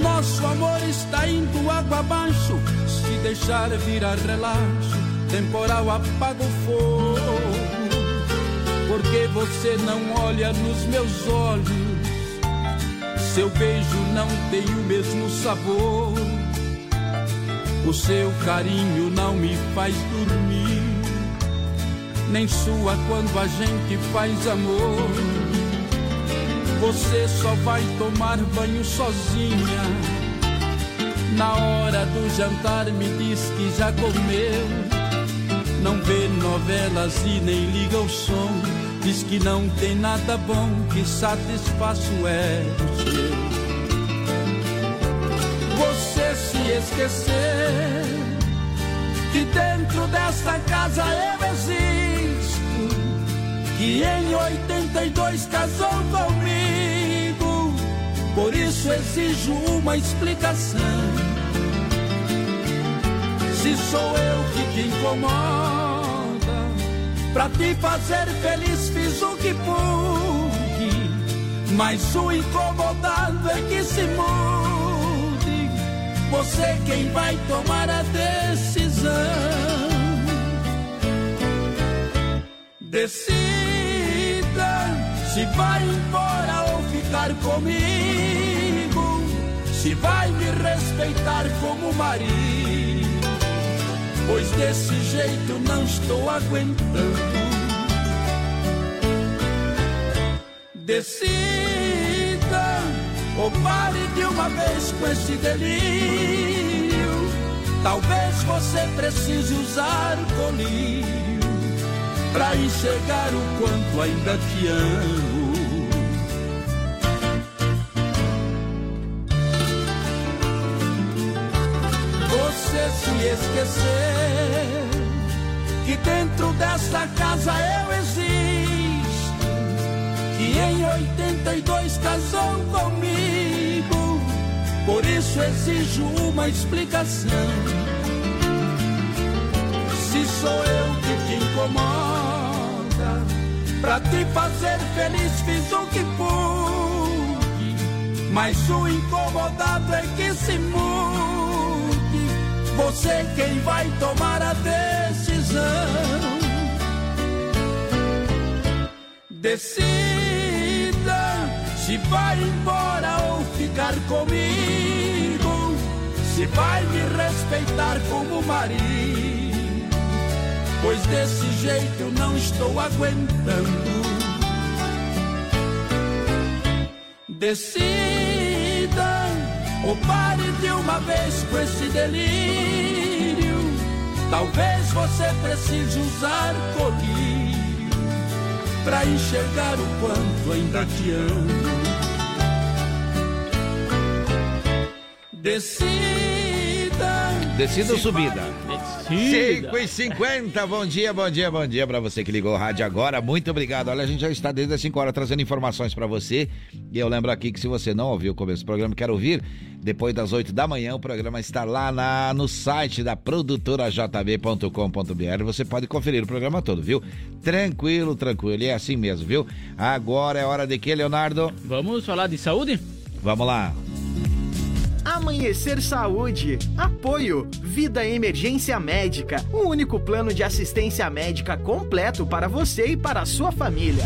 Nosso amor está indo água abaixo. Se deixar virar relaxo, temporal apaga o fogo. Porque você não olha nos meus olhos. Seu beijo não tem o mesmo sabor. O seu carinho não me faz dormir. Nem sua quando a gente faz amor. Você só vai tomar banho sozinha. Na hora do jantar me diz que já comeu. Não vê novelas e nem liga o som. Diz que não tem nada bom que satisfaça o ego seu. Você se esquecer que dentro desta casa eu existo. Que em 82 casou comigo. Por isso exijo uma explicação. Se sou eu que te incomoda, pra te fazer feliz fiz o que pude. Mas o incomodado é que se mude. Você quem vai tomar a decisão. Decida se vai embora ou ficar comigo. Se vai me respeitar como marido. Pois desse jeito não estou aguentando. Decida ou pare de uma vez com esse delírio. Talvez você precise usar colírio pra enxergar o quanto ainda te amo. Você se esquecer que dentro desta casa eu existo, que em 82 casou comigo, por isso exijo uma explicação. Se sou eu que te incomoda, pra te fazer feliz fiz o que pude, mas o incomodado é que se mude. Você quem vai tomar a decisão. Decida se vai embora ou ficar comigo. Se vai me respeitar como marido. Pois desse jeito eu não estou aguentando. Decida ou pare de uma vez com esse delírio. Talvez você precise usar colírio para enxergar o quanto ainda te amo. Decida. Descida ou subida? 5 e 50 bom dia, bom dia, bom dia para você que ligou o rádio agora. Muito obrigado. Olha, a gente já está desde as 5 horas trazendo informações para você. E eu lembro aqui que se você não ouviu o começo do programa, quer ouvir, depois das 8 da manhã, o programa está lá na, no site da produtora jb.com.br. Você pode conferir o programa todo, viu? Tranquilo, tranquilo. E é assim mesmo, viu? Agora é hora de que, Leonardo? Vamos falar de saúde? Vamos lá. Amanhecer Saúde. Apoio. Vida Emergência Médica. O único plano de assistência médica completo para você e para a sua família.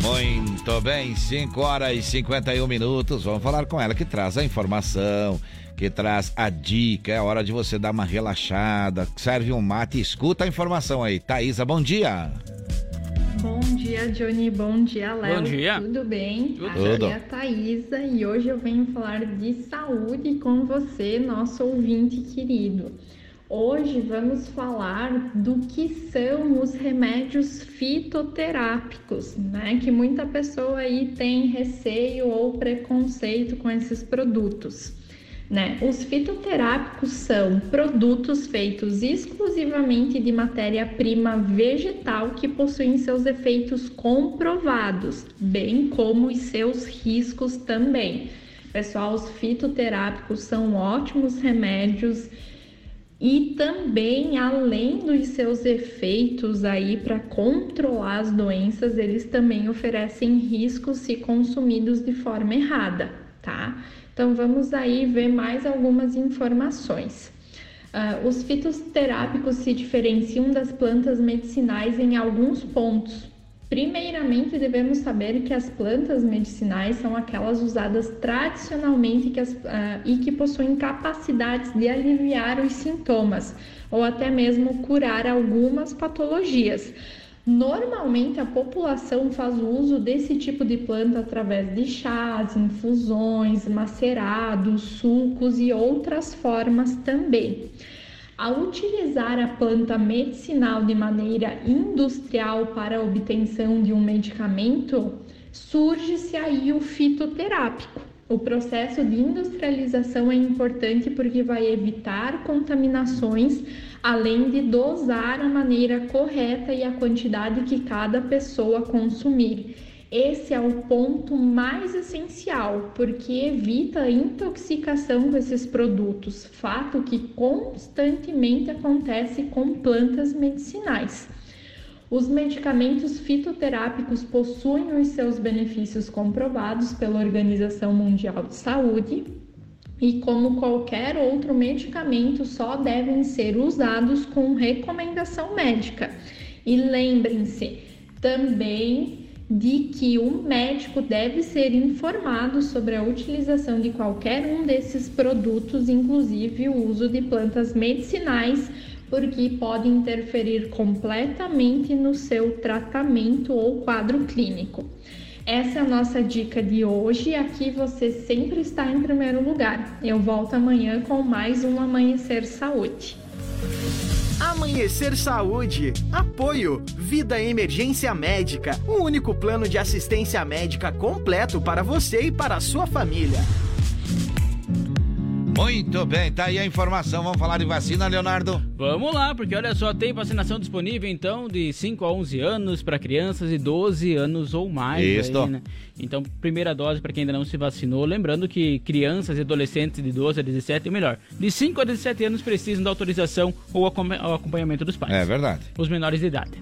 Muito bem, 5 horas e 51 minutos. Vamos falar com ela que traz a informação, que traz a dica. É hora de você dar uma relaxada, serve um mate e escuta a informação aí. Thaisa, bom dia. Bom dia, Johnny. Bom dia, Léo. Bom dia. Tudo bem? Tudo. Aqui é a Thaisa e hoje eu venho falar de saúde com você, nosso ouvinte querido. Hoje vamos falar do que são os remédios fitoterápicos, né? Que muita pessoa aí tem receio ou preconceito com esses produtos. Né? Os fitoterápicos são produtos feitos exclusivamente de matéria-prima vegetal que possuem seus efeitos comprovados, bem como os seus riscos também. Pessoal, os fitoterápicos são ótimos remédios e também, além dos seus efeitos aí para controlar as doenças, eles também oferecem riscos se consumidos de forma errada, tá? Então vamos aí ver mais algumas informações. Uh, os fitoterápicos se diferenciam das plantas medicinais em alguns pontos. Primeiramente, devemos saber que as plantas medicinais são aquelas usadas tradicionalmente que as, uh, e que possuem capacidades de aliviar os sintomas ou até mesmo curar algumas patologias. Normalmente a população faz uso desse tipo de planta através de chás, infusões, macerados, sucos e outras formas também. Ao utilizar a planta medicinal de maneira industrial para a obtenção de um medicamento, surge-se aí o fitoterápico. O processo de industrialização é importante porque vai evitar contaminações além de dosar a maneira correta e a quantidade que cada pessoa consumir. Esse é o ponto mais essencial, porque evita a intoxicação desses produtos, fato que constantemente acontece com plantas medicinais. Os medicamentos fitoterápicos possuem os seus benefícios comprovados pela Organização Mundial de Saúde, e, como qualquer outro medicamento, só devem ser usados com recomendação médica. E lembrem-se também de que o médico deve ser informado sobre a utilização de qualquer um desses produtos, inclusive o uso de plantas medicinais, porque pode interferir completamente no seu tratamento ou quadro clínico. Essa é a nossa dica de hoje. Aqui você sempre está em primeiro lugar. Eu volto amanhã com mais um Amanhecer Saúde. Amanhecer Saúde. Apoio. Vida Emergência Médica. O único plano de assistência médica completo para você e para a sua família. Muito bem, tá aí a informação. Vamos falar de vacina, Leonardo? Vamos lá, porque olha só, tem vacinação disponível então de 5 a 11 anos para crianças e 12 anos ou mais. Isso. Aí, né? Então, primeira dose para quem ainda não se vacinou. Lembrando que crianças e adolescentes de 12 a 17, ou melhor, de 5 a 17 anos precisam da autorização ou acom- ou acompanhamento dos pais. É verdade. Os menores de idade.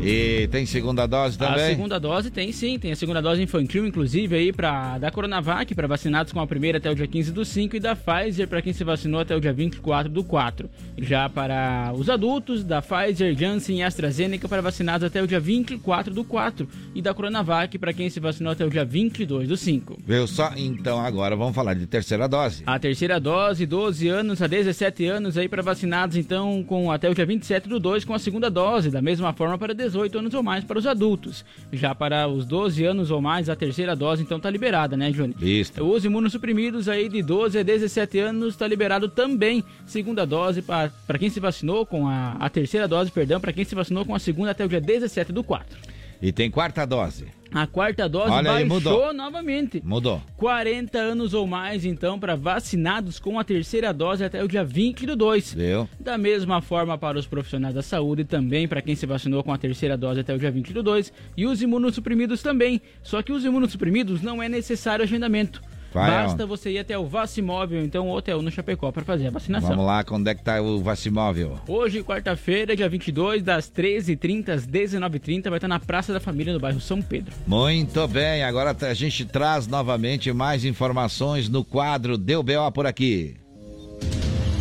E tem segunda dose também? A segunda dose tem sim, tem a segunda dose infantil, inclusive, aí pra, da Coronavac para vacinados com a primeira até o dia 15 do 5 e da Pfizer para quem se vacinou até o dia 24 do 4. Já para os adultos, da Pfizer, Janssen e AstraZeneca para vacinados até o dia 24 do 4 e da Coronavac para quem se vacinou até o dia 22 do 5. Viu só? Então agora vamos falar de terceira dose. A terceira dose, 12 anos a 17 anos aí para vacinados então com até o dia 27 do 2 com a segunda dose, da mesma forma para 18 anos ou mais para os adultos. Já para os 12 anos ou mais, a terceira dose então tá liberada, né, Júnior? Isso. Os imunossuprimidos aí de 12 a 17 anos está liberado também. Segunda dose para quem se vacinou com a, a terceira dose, perdão, para quem se vacinou com a segunda até o dia 17 do 4. E tem quarta dose. A quarta dose Olha aí, baixou mudou. novamente. Mudou. 40 anos ou mais, então, para vacinados com a terceira dose até o dia 20 do 2. Viu? Da mesma forma para os profissionais da saúde, também para quem se vacinou com a terceira dose até o dia 20 do 2. E os imunossuprimidos também. Só que os imunossuprimidos não é necessário agendamento. Vai Basta aonde? você ir até o Vacimóvel, então, ou hotel no Chapecó para fazer a vacinação. Vamos lá, quando é que tá o vacimóvel? Hoje, quarta-feira, dia 22, das 13h30 às 19h30, vai estar na Praça da Família, no bairro São Pedro. Muito bem, agora a gente traz novamente mais informações no quadro Deu B.O. por aqui.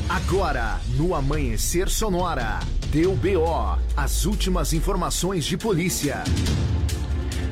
Agora, no Amanhecer Sonora, deu BO, as últimas informações de polícia.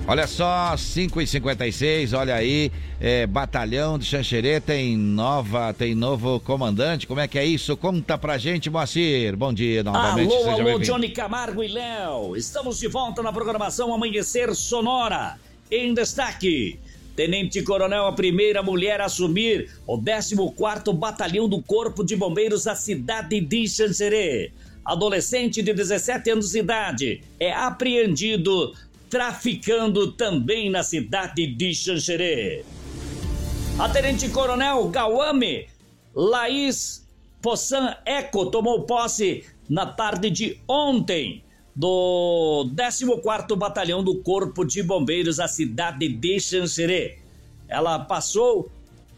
Olha só, 5 e 56 olha aí, é, batalhão de Xanxerê tem nova, tem novo comandante, como é que é isso? Conta pra gente, Moacir. Bom dia novamente, Alô, alô. Johnny Camargo e Léo. Estamos de volta na programação Amanhecer Sonora. Em destaque, Tenente Coronel, a primeira mulher a assumir o 14º Batalhão do Corpo de Bombeiros da cidade de Xanxerê. Adolescente de 17 anos de idade é apreendido traficando também na cidade de Xanxerê. A Tenente Coronel Gauame Laís Possan Eco tomou posse na tarde de ontem do 14º Batalhão do Corpo de Bombeiros da cidade de Xanxerê. Ela passou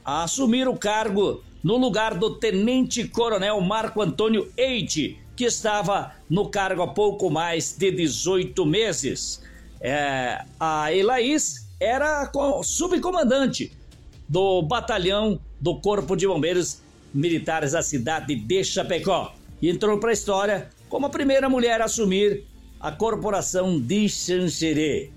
a assumir o cargo no lugar do Tenente Coronel Marco Antônio Eite, que estava no cargo há pouco mais de 18 meses. É, a Elaís era co- subcomandante do batalhão do Corpo de Bombeiros Militares da cidade de Chapecó. E entrou para a história como a primeira mulher a assumir a corporação de Xanxerê.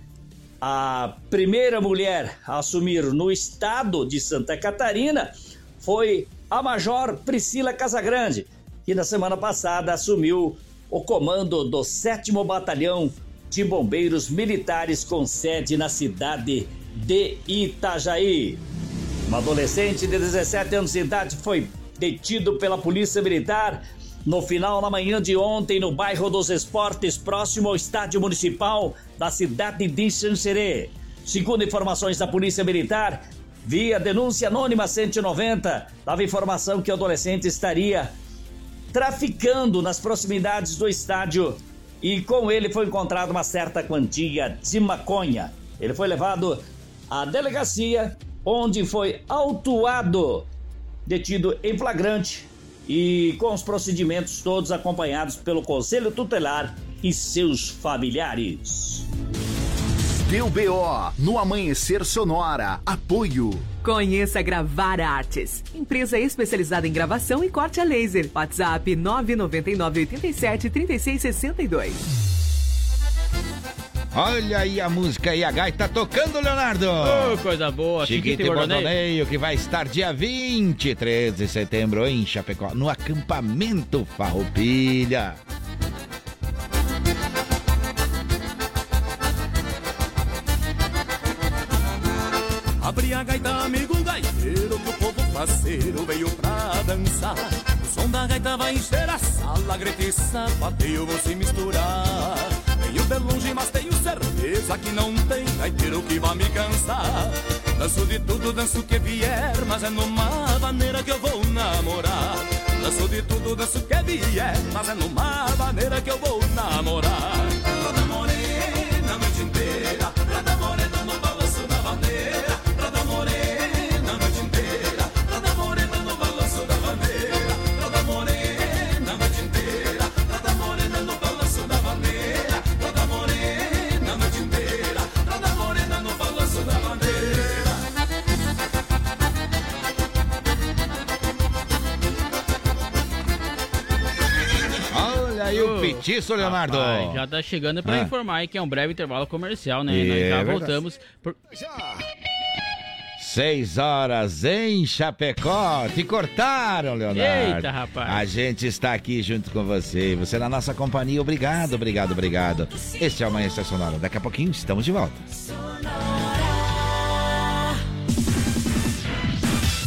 A primeira mulher a assumir no estado de Santa Catarina foi a Major Priscila Casagrande, que na semana passada assumiu o comando do 7 Batalhão de Bombeiros Militares com sede na cidade de Itajaí. Um adolescente de 17 anos de idade foi detido pela Polícia Militar no final da manhã de ontem no bairro dos Esportes, próximo ao estádio municipal da cidade de Xanxerê. Segundo informações da Polícia Militar, via denúncia anônima 190, dava informação que o adolescente estaria traficando nas proximidades do estádio e com ele foi encontrada uma certa quantia de maconha. Ele foi levado à delegacia, onde foi autuado, detido em flagrante e com os procedimentos todos acompanhados pelo Conselho Tutelar e seus familiares. Deu BO no Amanhecer Sonora. Apoio. Conheça Gravar Artes, empresa especializada em gravação e corte a laser. WhatsApp 999 87 36 62. Olha aí a música e a gaita tocando, Leonardo. Ô, coisa boa. Chiquito e Bordoneio, que vai estar dia 23 de setembro em Chapecó, no acampamento Farroupilha. Abri a gaita, amigo gaiteiro, que o povo faceiro veio pra dançar. O som da gaita vai encher a sala, grita e sapateio, vão se misturar. Venho de longe, mas tenho certeza que não tem gaiteiro que vai me cansar. Danço de tudo, danço que vier, mas é numa maneira que eu vou namorar. Danço de tudo, danço que vier, mas é numa maneira que eu vou namorar. Toda morena noite inteira, aí o Ô, petiço, Leonardo. rapaz, já tá chegando pra Ah. informar aí que é um breve intervalo comercial, né? É Nós já voltamos. por- Seis horas em Chapecó. Te cortaram, Leonardo. Eita, rapaz. A gente está aqui junto com você. Você na nossa companhia. Obrigado, obrigado, obrigado. Este é o Amanhã Sonora. Daqui a pouquinho estamos de volta.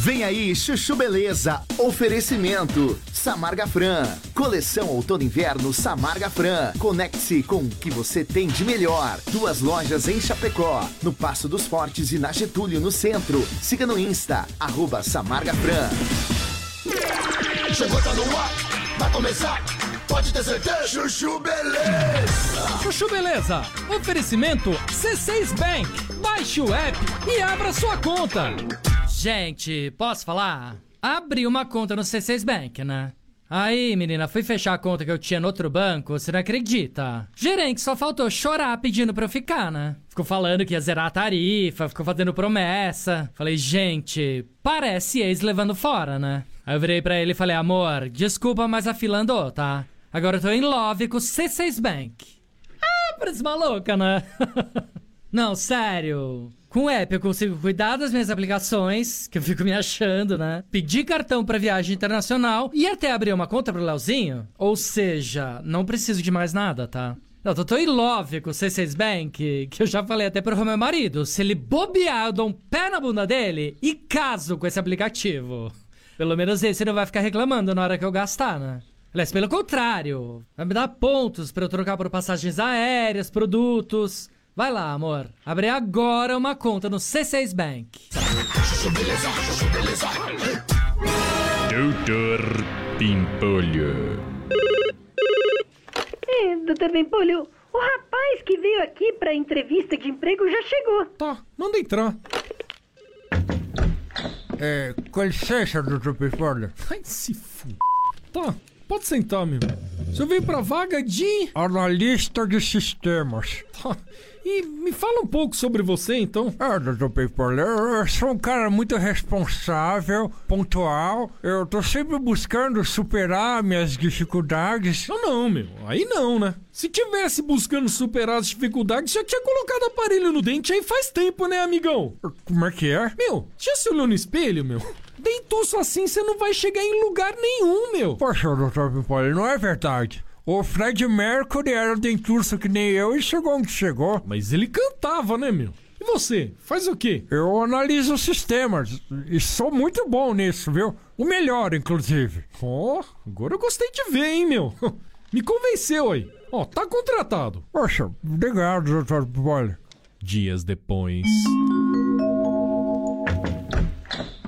Vem aí, Chuchu Beleza. Oferecimento. Samarga Fran. Coleção Outono Inverno Samarga Fran. Conecte-se com o que você tem de melhor. Duas lojas em Chapecó. No Passo dos Fortes e na Getúlio, no centro. Siga no Insta. Arroba Samarga Fran. Chegou, tá no ar, vai começar. Pode ter certeza. Chuchu Beleza. Chuchu Beleza. Oferecimento C6 Bank. Baixe o app e abra sua conta. Gente, posso falar? Abri uma conta no C6 Bank, né? Aí, menina, fui fechar a conta que eu tinha no outro banco, você não acredita? Gerente só faltou chorar pedindo pra eu ficar, né? Ficou falando que ia zerar a tarifa, ficou fazendo promessa. Falei, gente, parece ex levando fora, né? Aí eu virei pra ele e falei, amor, desculpa, mas a fila andou, tá? Agora eu tô em love com o C6 Bank. Ah, parece maluca, né? <laughs> Não, sério. Com o app eu consigo cuidar das minhas aplicações, que eu fico me achando, né? Pedir cartão pra viagem internacional e até abrir uma conta pro Leozinho. Ou seja, não preciso de mais nada, tá? Não, eu tô em love com o C6 Bank, que eu já falei até pro meu marido. Se ele bobear, eu dou um pé na bunda dele e caso com esse aplicativo. Pelo menos esse não vai ficar reclamando na hora que eu gastar, né? Aliás, pelo contrário, vai me dar pontos pra eu trocar por passagens aéreas, produtos. Vai lá, amor. Abre agora uma conta no C6 Bank. Doutor Pimpolho. É, doutor Bempolho, o rapaz que veio aqui pra entrevista de emprego já chegou. Tá, manda entrar. É, com licença, doutor Pimpolho. Ai, se f... Tá, pode sentar, meu. Você veio pra vaga de... Analista de sistemas. Tá. E me fala um pouco sobre você, então. Ah, Pimpolho, eu, eu sou um cara muito responsável, pontual. Eu tô sempre buscando superar minhas dificuldades. Não, não, meu. Aí não, né? Se tivesse buscando superar as dificuldades, já tinha colocado aparelho no dente aí faz tempo, né, amigão? Como é que é? Meu, já se olhou no espelho, meu? Dentuço assim, você não vai chegar em lugar nenhum, meu. Poxa, doutor Pimpolho, não é verdade. O Fred Mercury era dentuço que nem eu e chegou onde chegou. Mas ele cantava, né, meu? E você? Faz o quê? Eu analiso sistemas e sou muito bom nisso, viu? O melhor, inclusive. Oh, agora eu gostei de ver, hein, meu? <laughs> Me convenceu aí. Ó, oh, tá contratado. Poxa, obrigado, doutor Pimpolho. Dias depois.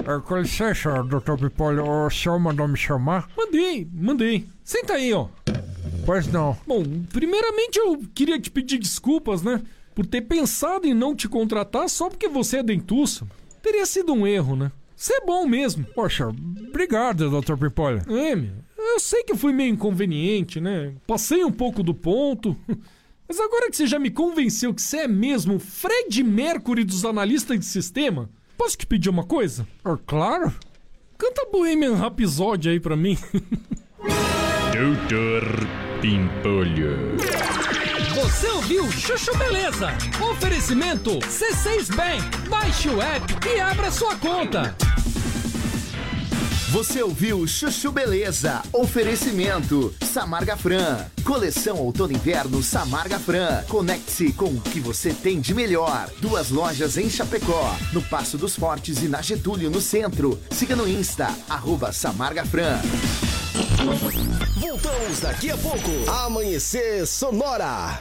É, com licença, doutor Pipolho, o senhor mandou me chamar? Mandei, mandei. Senta aí, ó. Pois não. Bom, primeiramente eu queria te pedir desculpas, né? Por ter pensado em não te contratar só porque você é dentuço. Teria sido um erro, né? Você é bom mesmo. Poxa, obrigado, doutor Pipolho. É, meu. Eu sei que eu fui meio inconveniente, né? Passei um pouco do ponto. <laughs> Mas agora que você já me convenceu que você é mesmo o Fred Mercury dos analistas de sistema, posso te pedir uma coisa? É, claro. Canta Bohemian Rhapsody aí pra mim. <laughs> Doutor Pimpolho. Você ouviu Chuchu Beleza? Oferecimento C6 Bank. Baixe o app e abra sua conta. Você ouviu Chuchu Beleza? Oferecimento Samarga Fran. Coleção Outono e Inverno Samarga Fran. Conecte-se com o que você tem de melhor. Duas lojas em Chapecó, no Passo dos Fortes e na Getúlio, no centro. Siga no Insta, arroba Samarga Fran. Voltamos daqui a pouco. Amanhecer Sonora.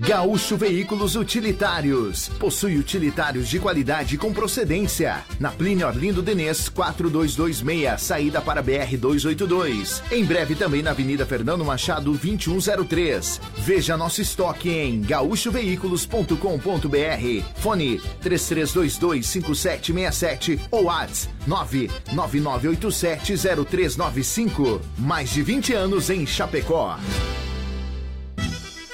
Gaúcho Veículos Utilitários. Possui utilitários de qualidade com procedência. Na Plínio Orlindo Denês, 4226, saída para BR 282. Em breve também na Avenida Fernando Machado, 2103. Veja nosso estoque em gaúchoveículos.com.br. Fone 33225767 ou WhatsApp 999870395. Mais de 20 anos em Chapecó.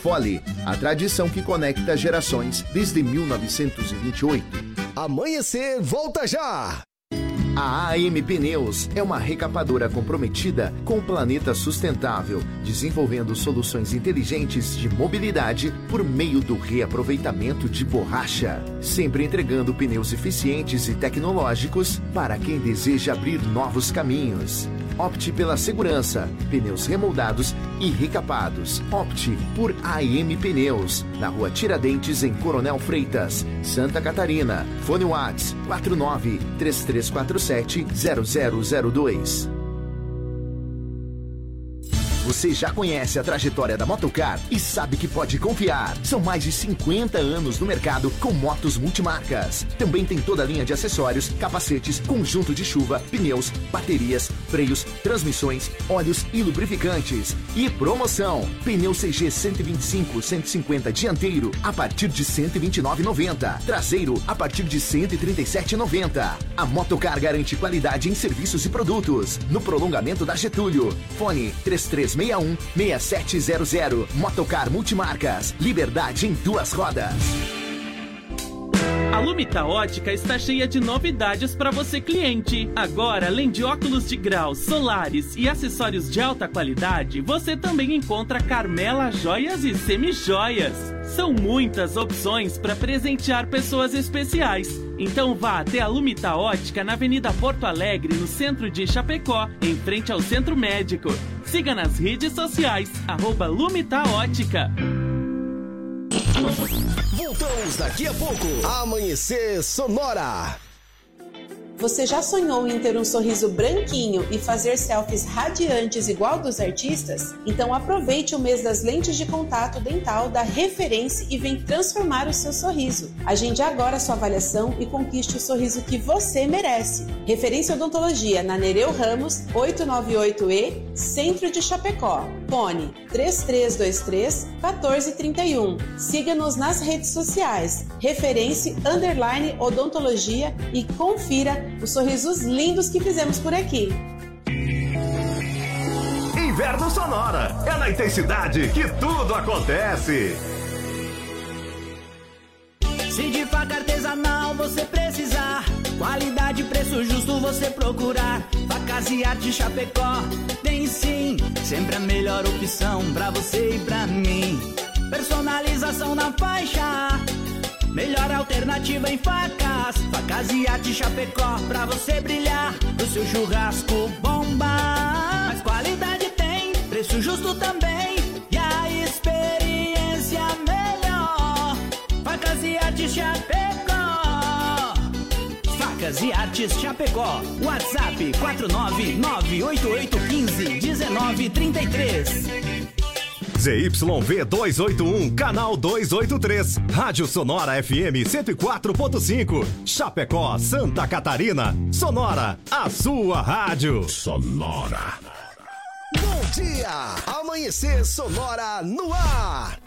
Fole, a tradição que conecta gerações desde 1928. Amanhecer, volta já! A AM Pneus é uma recapadora comprometida com o planeta sustentável, desenvolvendo soluções inteligentes de mobilidade por meio do reaproveitamento de borracha, sempre entregando pneus eficientes e tecnológicos para quem deseja abrir novos caminhos. Opte pela segurança, pneus remoldados e recapados. Opte por AM Pneus, na rua Tiradentes, em Coronel Freitas, Santa Catarina. Fone Whats 49 3347 0002. Você já conhece a trajetória da Motocar e sabe que pode confiar. São mais de 50 anos no mercado com motos multimarcas. Também tem toda a linha de acessórios, capacetes, conjunto de chuva, pneus, baterias, freios, transmissões, óleos e lubrificantes. E promoção: pneu CG 125 150 dianteiro a partir de 129,90. Traseiro a partir de 137,90. A Motocar garante qualidade em serviços e produtos. No prolongamento da Getúlio. Fone 3361 6700. Motocar Multimarcas. Liberdade em duas rodas. A Lumita Ótica está cheia de novidades para você cliente. Agora, além de óculos de grau, solares e acessórios de alta qualidade, você também encontra Carmela Joias e Semijoias. São muitas opções para presentear pessoas especiais. Então vá até a Lumita Ótica na Avenida Porto Alegre, no centro de Chapecó, em frente ao Centro Médico. Siga nas redes sociais, arroba Lumita Ótica. Voltamos daqui a pouco. Amanhecer Sonora. Você já sonhou em ter um sorriso branquinho e fazer selfies radiantes igual dos artistas? Então aproveite o mês das lentes de contato dental da Referência e vem transformar o seu sorriso. Agende agora sua avaliação e conquiste o sorriso que você merece. Referência Odontologia na Nereu Ramos, 898E, Centro de Chapecó. Fone 3323 1431. Siga-nos nas redes sociais. Referência Odontologia e confira os sorrisos lindos que fizemos por aqui. Inverno Sonora. É na intensidade que tudo acontece. Se de faca artesanal você precisar, qualidade e preço justo você procurar. Facas e arte Chapecó, tem sim, sempre a melhor opção pra você e pra mim. Personalização na faixa, melhor alternativa em facas. Facas e arte Chapecó, pra você brilhar, o seu churrasco bomba. Mas qualidade tem, preço justo também, e a experiência melhor. Facas e Artes Chapecó. Facas e Artes Chapecó. WhatsApp 49988151933. ZYV 281, canal 283. Rádio Sonora FM 104.5. Chapecó, Santa Catarina. Sonora, a sua rádio. Sonora. Bom dia! Amanhecer Sonora no ar.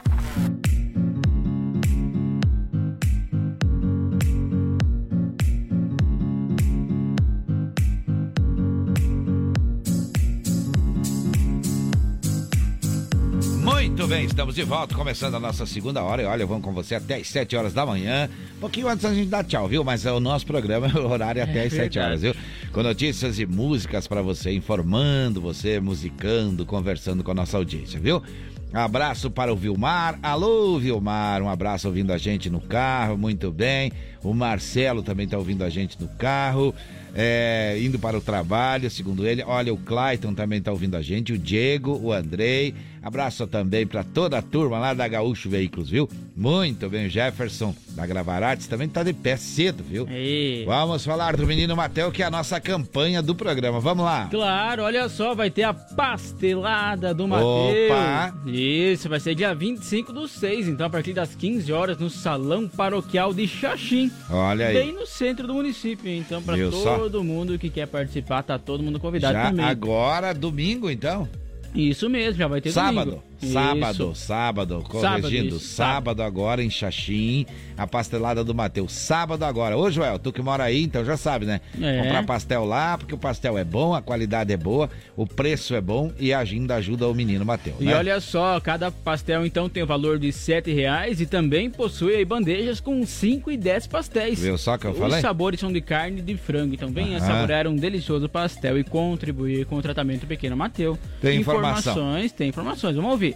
Muito bem, estamos de volta, começando a nossa segunda hora. E olha, vamos com você até as 7 horas da manhã. Um pouquinho antes a gente dá tchau, viu? Mas é o nosso programa, <laughs> o horário é até É as 7 horas, viu? verdade. Com notícias e músicas para você, informando você, musicando, conversando com a nossa audiência, viu? Abraço para o Vilmar. Alô, Vilmar. Um abraço ouvindo a gente no carro, muito bem. O Marcelo também está ouvindo a gente no carro, é, indo para o trabalho, segundo ele. Olha, o Clayton também está ouvindo a gente, o Diego, o Andrei. Abraço também para toda a turma lá da Gaúcho Veículos, viu? Muito bem, Jefferson da Gravar Artes também está de pé cedo, viu? Aí. Vamos falar do menino Mateu, que é a nossa campanha do programa. Vamos lá. Claro, olha só, vai ter a pastelada do Mateus. Opa! Isso, vai ser dia 25 do 6, então a partir das 15 horas no Salão Paroquial de Xaxim. Olha aí. Bem no centro do município, então para Viu só? todo mundo que quer participar, tá todo mundo convidado Já também. agora, domingo, então? Isso mesmo, já vai ter Sábado, domingo. Sábado, Isso. sábado, Sábado, corrigindo, isso, sábado, agora em Xaxim, a pastelada do Mateus, sábado agora. Ô Joel, tu que mora aí, então já sabe, né? É. Comprar pastel lá, porque o pastel é bom, a qualidade é boa, o preço é bom e a agenda ajuda o menino Mateus, E né? olha só, cada pastel então tem o valor de 7 reais e também possui aí bandejas com 5 e 10 pastéis. Viu só que eu Os falei? sabores são de carne e de frango, então venha Aham. saborear um delicioso pastel e contribuir com o tratamento Pequeno Mateu. Tem informação. Informações, tem informações, vamos ouvir.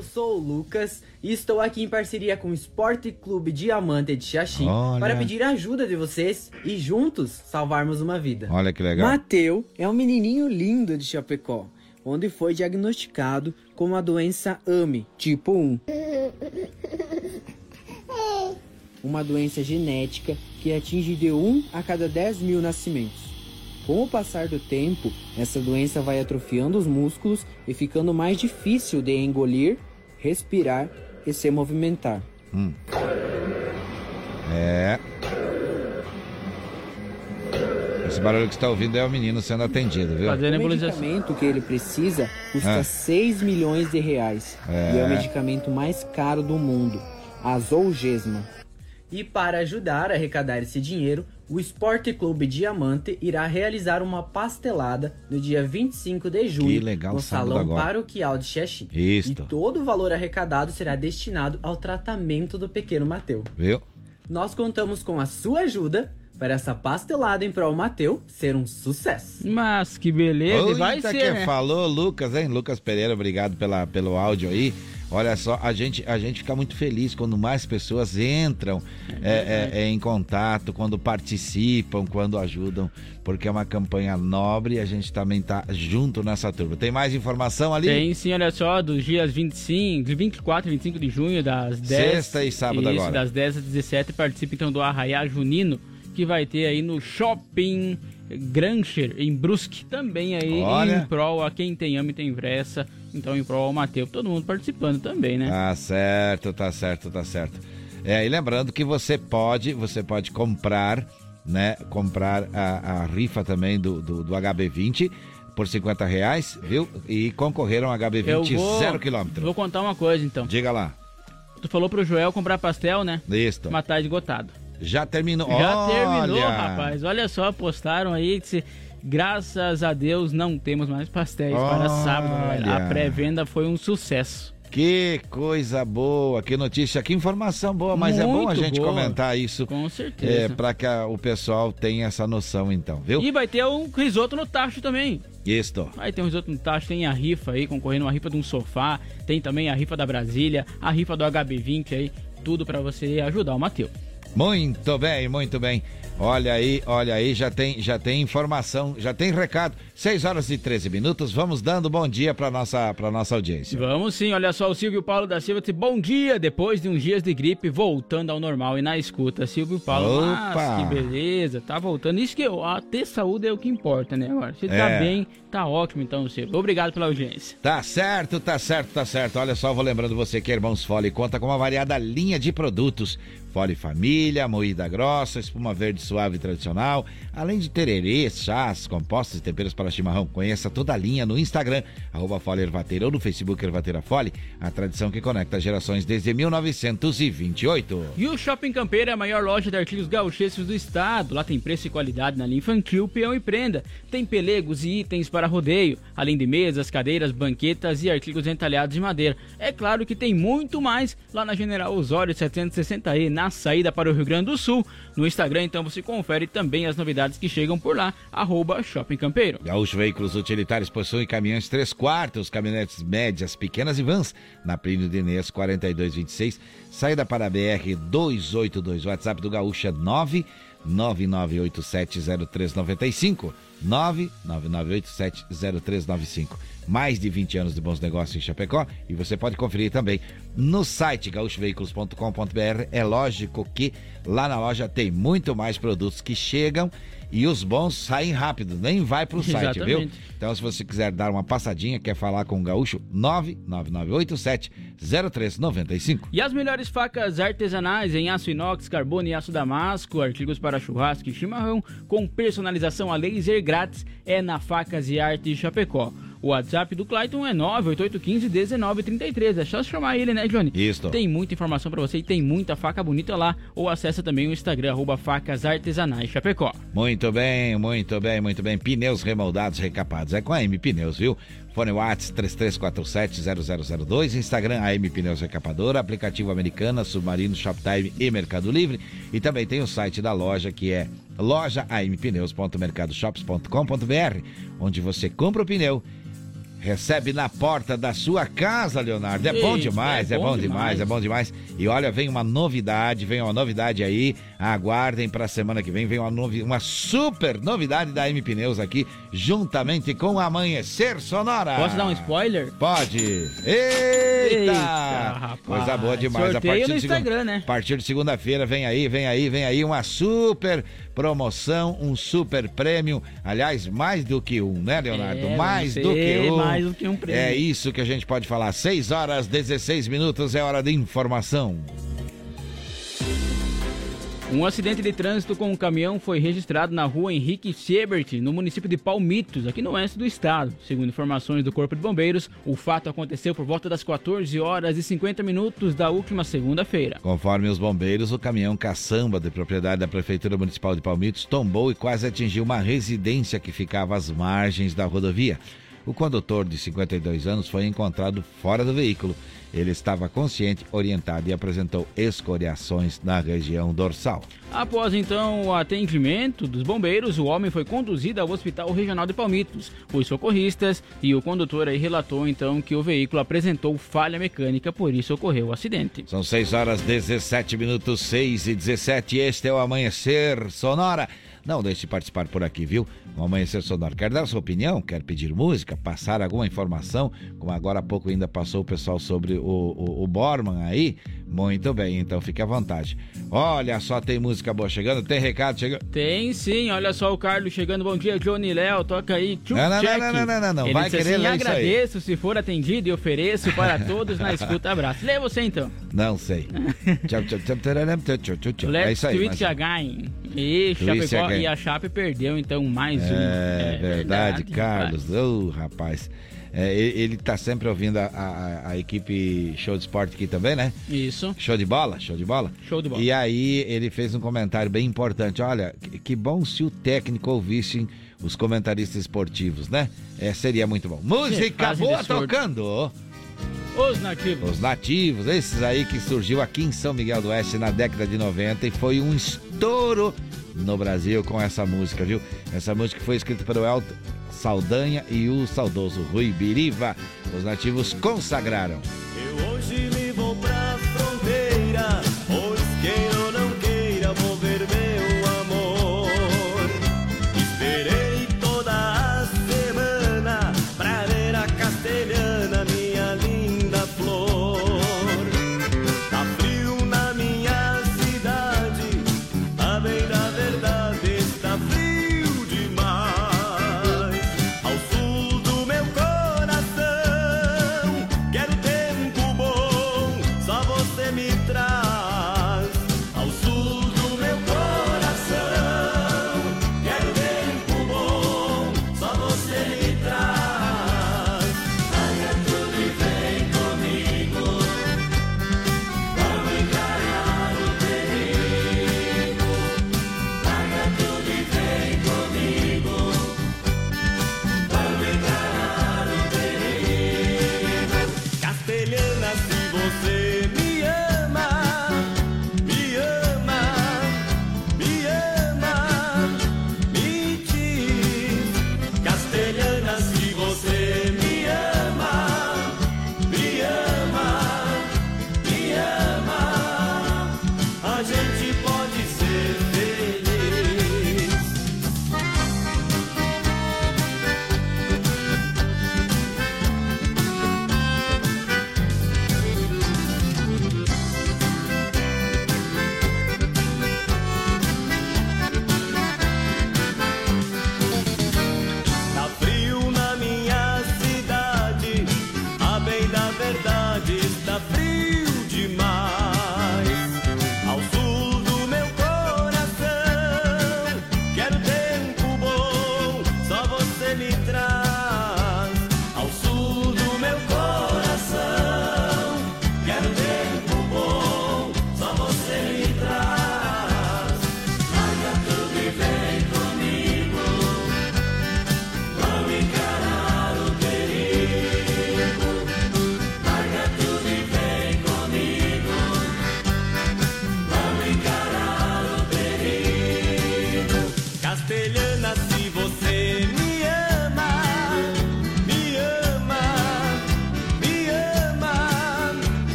Eu sou o Lucas e estou aqui em parceria com o Esporte Clube Diamante de Xaxim Olha. para pedir a ajuda de vocês e juntos salvarmos uma vida. Olha que legal. Mateu é um menininho lindo de Chapecó, onde foi diagnosticado com a doença AME, tipo 1. Uma doença genética que atinge de 1 a cada 10 mil nascimentos. Com o passar do tempo, essa doença vai atrofiando os músculos e ficando mais difícil de engolir, respirar e se movimentar. Hum. É. Esse barulho que você está ouvindo é o menino sendo atendido, viu? o medicamento que ele precisa custa Ah. 6 milhões de reais É. e é o medicamento mais caro do mundo, a Zolgesma. E para ajudar a arrecadar esse dinheiro, o Esporte Clube Diamante irá realizar uma pastelada no dia 25 de junho Que legal, no Salão agora. Paroquial de Xexim. Isto. E todo o valor arrecadado será destinado ao tratamento do pequeno Mateu. Viu? Nós contamos com a sua ajuda para essa pastelada em prol Mateu ser um sucesso. Mas que beleza, e vai ser, que né? falou, Lucas, hein? Lucas Pereira, obrigado pela, pelo áudio aí. Olha só, a gente, a gente fica muito feliz quando mais pessoas entram é, é, é, em contato, quando participam, quando ajudam, porque é uma campanha nobre e a gente também tá junto nessa turma. Tem mais informação ali? Tem sim, olha só, dos dias 25, de 24 e 25 de junho, das 10. Sexta e sábado isso, agora. das 10 às 17, participe então do Arraiá Junino, que vai ter aí no Shopping Grancher, em Brusque, também aí Olha. em prol a quem tem ama e tem pressa, então em prol ao Mateus, todo mundo participando também, né? Tá certo, tá certo, tá certo. É, e lembrando que você pode, você pode comprar, né? Comprar a, a rifa também do, do, do HB20 por 50 reais, viu? E concorrer a um HB20 Eu vou, zero quilômetro. Vou contar uma coisa então. Diga lá. Tu falou pro Joel comprar pastel, né? Isso. Tá esgotado. Já terminou. Já terminou, Olha! rapaz. Olha só, postaram aí que se, graças a Deus não temos mais pastéis para sábado. velho. A Olha. pré-venda foi um sucesso. Que coisa boa, que notícia, que informação boa, mas é bom a Muito gente boa. comentar isso. Com certeza. É, para que a- o pessoal tenha essa noção, então, viu? E vai ter um risoto no tacho também. Isto. Vai ter um risoto no tacho, tem a rifa aí, concorrendo uma rifa de um sofá, tem também a rifa da Brasília, a rifa do HB20 aí, tudo para você ajudar o Matheus. Muito bem, muito bem. Olha aí, olha aí, já tem, já tem informação, já tem recado. 6 horas e 13 minutos, vamos dando bom dia para nossa, pra nossa audiência. Vamos sim, olha só, o Silvio Paulo da Silva disse bom dia, depois de uns dias de gripe, voltando ao normal e na escuta. Silvio Paulo, Opa! que beleza, tá voltando. Isso que eu, a ter saúde é o que importa, né? Agora, se tá É. bem, tá ótimo então, Silvio. Obrigado pela audiência. Tá certo, tá certo, tá certo. Olha só, vou lembrando você que a Irmãos Fole conta com uma variada linha de produtos Fole Família, moída grossa, espuma verde suave tradicional, além de tererês, chás, compostos e temperos para chimarrão. Conheça toda a linha no Instagram, arroba Fole Ervateira ou no Facebook Ervateira Fole, a tradição que conecta gerações desde 1928. E o Shopping Campeiro é a maior loja de artigos gauchescos do estado. Lá tem preço e qualidade na linha infantil, peão e prenda. Tem pelegos e itens para rodeio, além de mesas, cadeiras, banquetas e artigos entalhados de madeira. É claro que tem muito mais lá na General Osório 760E, na saída para o Rio Grande do Sul. No Instagram, então, você confere também as novidades que chegam por lá, arroba Shopping Campeiro. Gaúcho Veículos Utilitários possui caminhões 3 quartos, caminhonetes médias, pequenas e vans, na Plínio de Inês 4226, saída para a BR 282, WhatsApp do Gaúcho é 9 99870395 999870395 mais de 20 anos de bons negócios em Chapecó e você pode conferir também no site gaúchoveículos.com.br. É lógico que lá na loja tem muito mais produtos que chegam e os bons saem rápido, nem vai pro site, viu? Exatamente. Então, se você quiser dar uma passadinha, quer falar com o Gaúcho, 99987-0395. E as melhores facas artesanais em aço inox, carbono e aço damasco, artigos para churrasco e chimarrão, com personalização a laser grátis, é na Facas e Arte Chapecó. O WhatsApp do Clayton é 988151933. É só chamar ele, né, Johnny? Isso. Tem muita informação pra você e tem muita faca bonita lá. Ou acessa também o Instagram, arroba facas artesanais Chapecó. Muito bem, muito bem, muito bem. Pneus remoldados, recapados. É com a M Pneus, viu? Fone Whats 33470002, Instagram AM Pneus Recapadora, aplicativo Americana, Submarino, Shoptime e Mercado Livre. E também tem o site da loja que é lojaampneus.mercadoshops.com.br, onde você compra o pneu recebe na porta da sua casa, Leonardo. É bom demais, é é bom bom demais, demais. é bom demais. E olha, vem uma novidade, vem uma novidade aí. Aguardem para a semana que vem, vem uma, novi uma super novidade da M Pneus aqui, juntamente com o Amanhecer Sonora. Posso dar um spoiler? Pode. Eita! Eita, rapaz. Coisa boa demais. Sorteio no de segun- Instagram, né? A partir de segunda-feira, vem aí, vem aí, vem aí uma super promoção, um super prêmio. Aliás, mais do que um, né, Leonardo? É, mais do que um. mais do que um prêmio. É isso que a gente pode falar. 6 horas 16 minutos é hora de informação. Um acidente de trânsito com um caminhão foi registrado na rua Henrique Siebert, no município de Palmitos, aqui no oeste do estado. Segundo informações do Corpo de Bombeiros, o fato aconteceu por volta das 14 horas e 50 minutos da última segunda-feira. Conforme os bombeiros, o caminhão caçamba de propriedade da Prefeitura Municipal de Palmitos tombou e quase atingiu uma residência que ficava às margens da rodovia. O condutor, de 52 anos, foi encontrado fora do veículo. Ele estava consciente, orientado e apresentou escoriações na região dorsal. Após então o atendimento dos bombeiros, o homem foi conduzido ao Hospital Regional de Palmitos. Os socorristas e o condutor aí relatou então que o veículo apresentou falha mecânica, por isso ocorreu o acidente. São 6 horas 17 minutos, 6 e 17. Este é o Amanhecer Sonora. Não deixe de participar por aqui, viu? O Amanhecer Sonora. Quer dar sua opinião? Quer pedir música? Passar alguma informação? Como agora há pouco ainda passou o pessoal sobre o, o, o Borman aí? Muito bem, então fique à vontade. Olha só, tem música boa chegando, tem recado chegando. Tem sim, olha só o Carlos chegando. Bom dia, Johnny Léo. Toca aí. Tchum, Não, não, não, não, não, não, não. Ele Vai querer assim, ler isso aí. agradeço se for atendido e ofereço para todos na escuta. Abraço. Lê você então. Não sei. Tchau, tchau, tchau, tararam, tchau, tchau, tchau, tchau. É Let's isso aí. mas- again. E, Chapecó, again. e a Chape perdeu então mais um. É, verdade, Carlos. rapaz. Ô, rapaz. É, ele, ele tá sempre ouvindo a, a- a equipe Show de Esporte aqui também, né? Isso. Show de bola? Show de bola? Show de bola. E aí ele fez um comentário bem importante. Olha, que, bom se o técnico ouvisse os comentaristas esportivos, né? É, seria muito bom. Música boa tocando! Os nativos. Os nativos, esses aí que surgiu aqui em São Miguel do Oeste na década de 90 e foi um estouro no Brasil com essa música, viu? Essa música foi escrita pelo Elton Saldanha e o saudoso Rui Biriva. Os nativos consagraram. Eu hoje me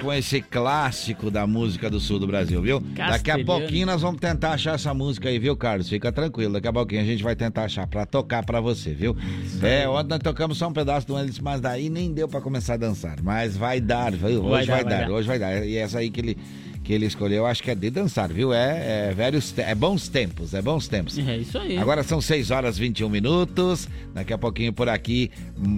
com esse clássico da música do sul do Brasil, viu? Daqui a Castelhano. pouquinho nós vamos tentar achar essa música aí, viu, Carlos? Fica tranquilo, daqui a pouquinho a gente vai tentar achar pra tocar pra você, viu? É, ontem nós tocamos só um pedaço do Elis, mas daí nem deu pra começar a dançar. Mas vai dar, viu? Hoje vai, dar, vai dar, dar. hoje vai dar. E essa aí que ele, que ele escolheu, acho que é de dançar, viu? É, é velhos, te- é bons tempos, é bons tempos. É isso aí. Agora são 6 horas e 21 minutos. Daqui a pouquinho por aqui,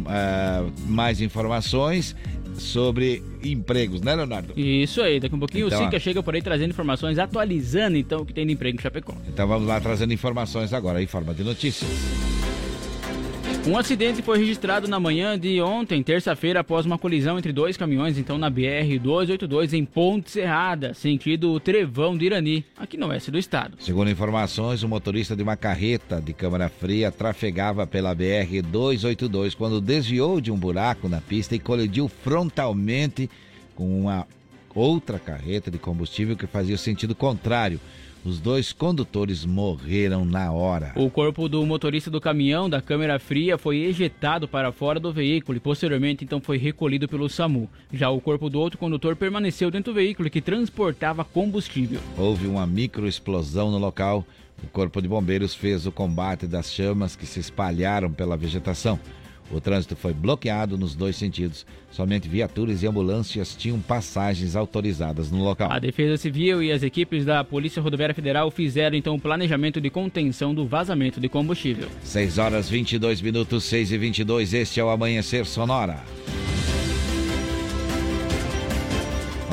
ah, mais informações sobre empregos, né, Leonardo? Isso aí, daqui a um pouquinho Então, o Sica ó. chega por aí trazendo informações, atualizando então o que tem de emprego em Chapecó. Então vamos lá trazendo informações agora em forma de notícias. Um acidente foi registrado na manhã de ontem, terça-feira, após uma colisão entre dois caminhões, então na BR-282 em Ponte Serrada, sentido Trevão de Irani, aqui no oeste do estado. Segundo informações, o motorista de uma carreta de câmara fria trafegava pela BR-282 quando desviou de um buraco na pista e colidiu frontalmente com uma outra carreta de combustível que fazia sentido contrário. Os dois condutores morreram na hora. O corpo do motorista do caminhão da câmera fria foi ejetado para fora do veículo e posteriormente então foi recolhido pelo SAMU. Já o corpo do outro condutor permaneceu dentro do veículo que transportava combustível. Houve uma microexplosão no local. O Corpo de Bombeiros fez o combate das chamas que se espalharam pela vegetação. O trânsito foi bloqueado nos dois sentidos. Somente viaturas e ambulâncias tinham passagens autorizadas no local. A Defesa Civil e as equipes da Polícia Rodoviária Federal fizeram então o planejamento de contenção do vazamento de combustível. 6 horas 22 minutos, 6 e 22. Este é o Amanhecer Sonora.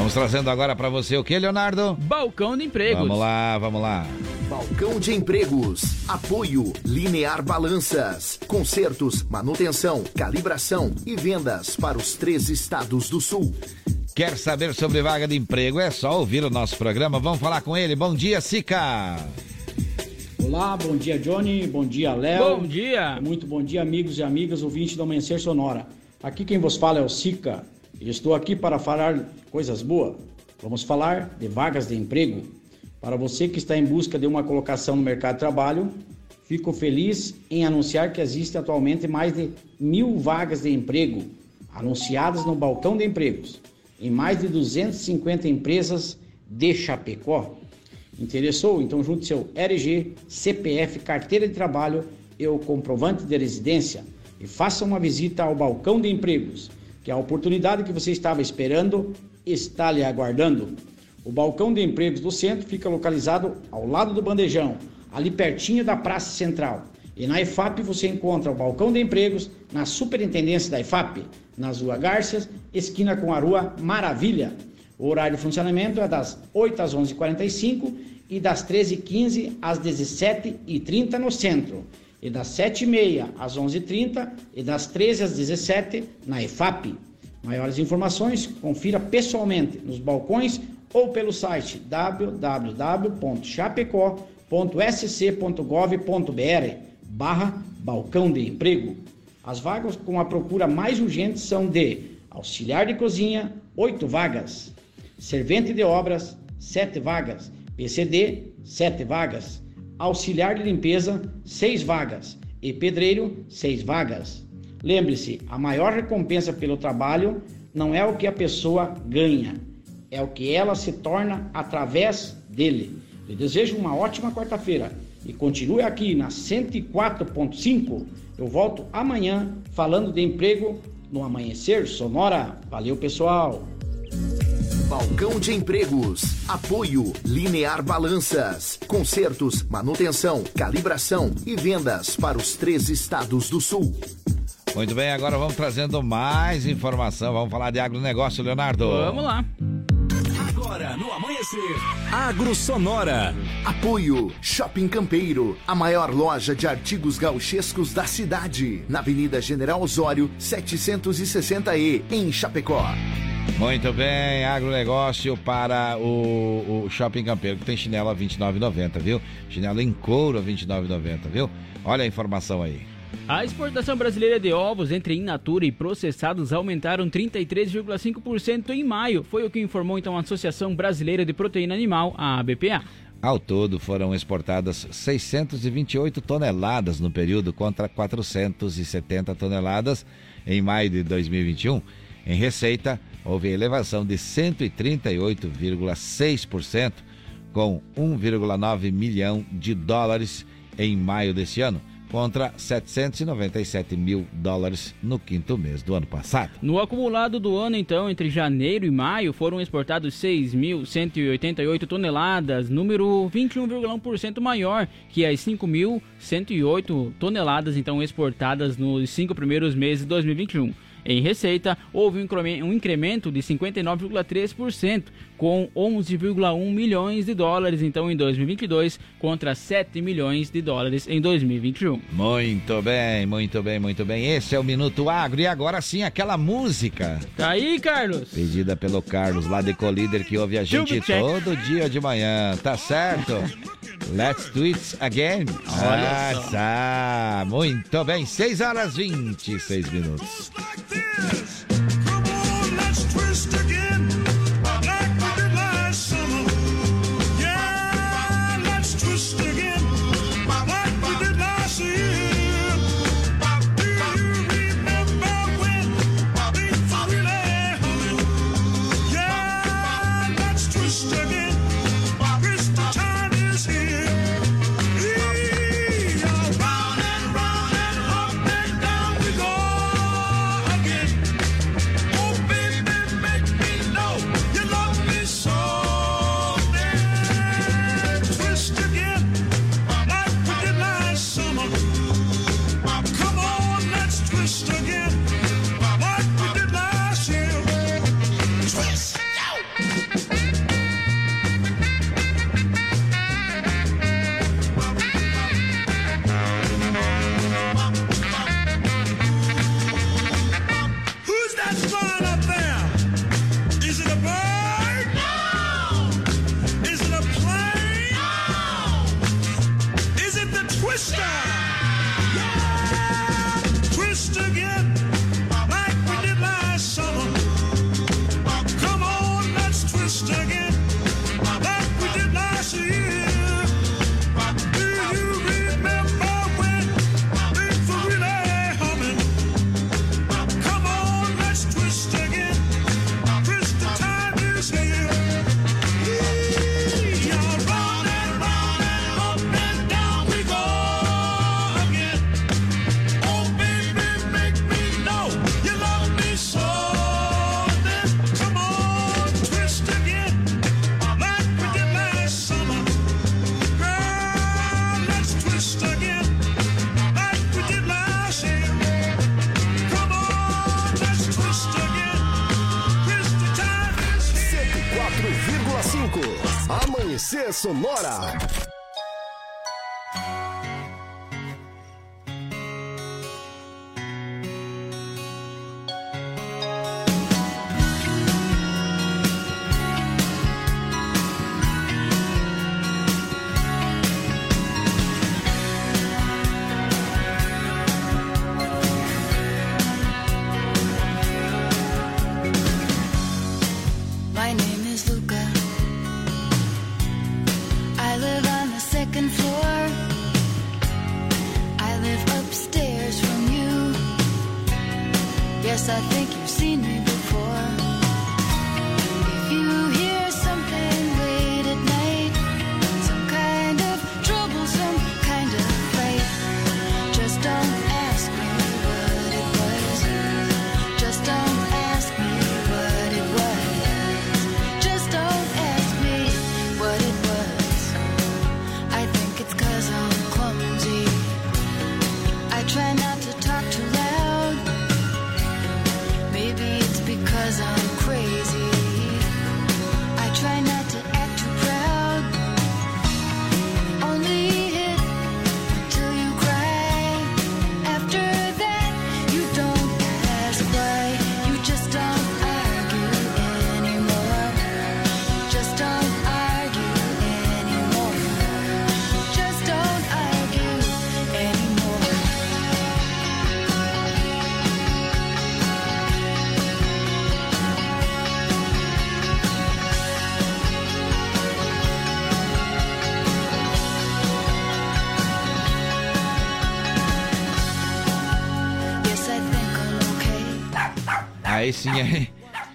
Vamos trazendo agora para você o que, Leonardo? Balcão de empregos. Vamos lá, vamos lá. Balcão de empregos. Apoio Linear Balanças. Consertos, manutenção, calibração e vendas para os três estados do sul. Quer saber sobre vaga de emprego? É só ouvir o nosso programa. Vamos falar com ele. Bom dia, Sica. Olá, bom dia Johnny, bom dia Léo. Bom dia. Muito bom dia amigos e amigas ouvintes do Amanhecer Sonora. Aqui quem vos fala é o Sica estou aqui para falar coisas boas. Vamos falar de vagas de emprego. Para você que está em busca de uma colocação no mercado de trabalho, fico feliz em anunciar que existe atualmente mais de mil vagas de emprego anunciadas no balcão de empregos em mais de 250 empresas de Chapecó. Interessou? Então junte seu RG, CPF, carteira de trabalho e o comprovante de residência e faça uma visita ao balcão de empregos, que a oportunidade que você estava esperando está lhe aguardando. O balcão de empregos do centro fica localizado ao lado do bandejão, ali pertinho da Praça Central. E na IFAP você encontra o balcão de empregos na superintendência da IFAP, na Rua Garças, esquina com a Rua Maravilha. O horário de funcionamento é das 8 às 11h45 e das 13h15 às 17h30 no centro. E das 7h30 às 11h30 e das 13 às 17 na EFAP. Maiores informações, confira pessoalmente nos balcões ou pelo site www.chapecó.sc.gov.br barra balcão de emprego. As vagas com a procura mais urgente são de auxiliar de cozinha, 8 vagas, servente de obras, 7 vagas, PCD, 7 vagas, auxiliar de limpeza, 6 vagas e pedreiro, 6 vagas. Lembre-se, a maior recompensa pelo trabalho não é o que a pessoa ganha, é o que ela se torna através dele. Eu desejo uma ótima quarta-feira e continue aqui na 104.5. Eu volto amanhã falando de emprego no Amanhecer Sonora. Valeu, pessoal! Balcão de empregos. Apoio Linear Balanças. Consertos, manutenção, calibração e vendas para os três estados do sul. Muito bem, agora vamos trazendo mais informação. Vamos falar de agronegócio, Leonardo. Vamos lá. Agora no amanhecer, Agro Sonora. Apoio Shopping Campeiro, a maior loja de artigos gauchescos da cidade, na Avenida General Osório, 760E, em Chapecó. Muito bem, agronegócio para o, o Shopping Campeiro, que tem chinelo a R$ 29,90, viu? Chinelo em couro a R$ 29,90, viu? Olha a informação aí. A exportação brasileira de ovos entre in natura e processados aumentaram 33,5% em maio, foi o que informou então a Associação Brasileira de Proteína Animal, a ABPA. Ao todo, foram exportadas 628 toneladas no período contra 470 toneladas em maio de 2021. Em receita, houve elevação de 138,6%, com 1,9 milhão de dólares em maio desse ano, contra 797 mil dólares no quinto mês do ano passado. No acumulado do ano, então, entre janeiro e maio, foram exportados 6.188 toneladas, número 21,1% maior que as 5.108 toneladas, então, exportadas nos cinco primeiros meses de 2021. Em receita, houve um incremento de 59,3%, com 11,1 milhões de dólares então em 2022 contra 7 milhões de dólares em 2021. Muito bem, muito bem, muito bem. Esse é o Minuto Agro e agora sim aquela música. Tá aí, Carlos. Pedida pelo Carlos lá de Colíder que ouve a gente todo dia de manhã, tá certo? Let's do it again. Olha ah, tá. Muito bem, 6 horas 26 minutos. Sonora. Sim, aí.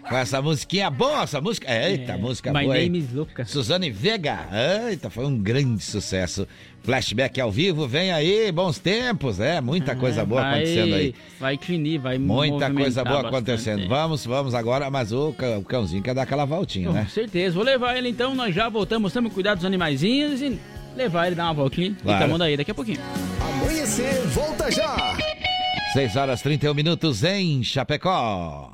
Com essa musiquinha boa, essa música. Eita, música My boa. hein? name is Luca. Suzane Vega. Eita, foi um grande sucesso. Flashback ao vivo, vem aí, bons tempos, é, muita coisa boa vai, acontecendo aí. Vai clinir, vai Muita coisa boa bastante. acontecendo. Vamos, vamos agora, mas o, cã- o cãozinho quer dar aquela voltinha, Com né? certeza. Vou levar ele então, nós já voltamos, estamos cuidar dos animaizinhos e levar ele dar uma voltinha. Claro. E tamo daí daqui a pouquinho. Amanhecer, volta já! 6 horas 31 minutos em Chapecó.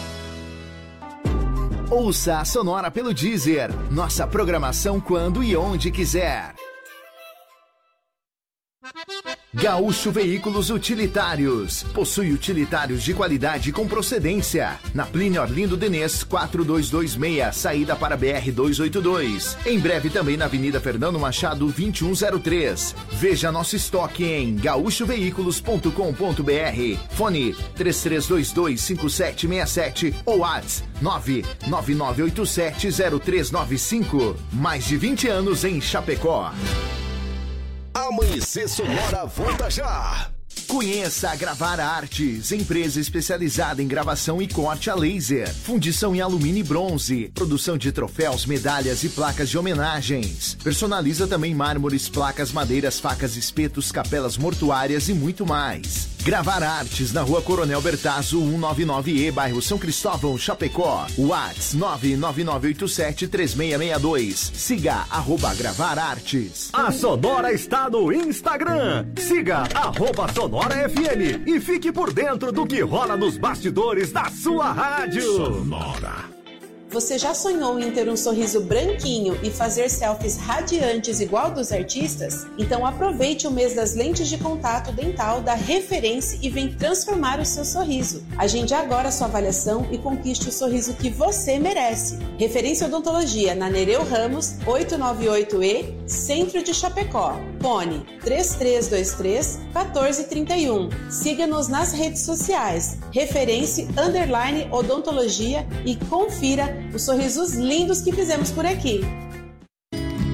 Ouça a Sonora pelo Deezer. Nossa programação quando e onde quiser. Gaúcho Veículos Utilitários. Possui utilitários de qualidade com procedência. Na Plínio Orlindo Denês, 4226, saída para BR 282. Em breve também na Avenida Fernando Machado, 2103. Veja nosso estoque em gaúchoveículos.com.br. Fone 33225767 ou WhatsApp 999870395. Mais de 20 anos em Chapecó. Amanhecer Sonora, volta já! Conheça a Gravar Artes, empresa especializada em gravação e corte a laser, fundição em alumínio e bronze, produção de troféus, medalhas e placas de homenagens. Personaliza também mármores, placas, madeiras, facas, espetos, capelas mortuárias e muito mais. Gravar Artes na rua Coronel Bertazzo, 199E, bairro São Cristóvão, Chapecó. Whats 999873662. Siga arroba Gravar Artes. A Sonora está no Instagram. Siga arroba Sonora FM e fique por dentro do que rola nos bastidores da sua rádio. Sonora. Você já sonhou em ter um sorriso branquinho e fazer selfies radiantes igual dos artistas? Então aproveite o mês das lentes de contato dental da Referência e vem transformar o seu sorriso. Agende agora sua avaliação e conquiste o sorriso que você merece. Referência Odontologia na Nereu Ramos, 898E, Centro de Chapecó. Fone 3323 1431. Siga-nos nas redes sociais. Referência Underline Odontologia e confira os sorrisos lindos que fizemos por aqui.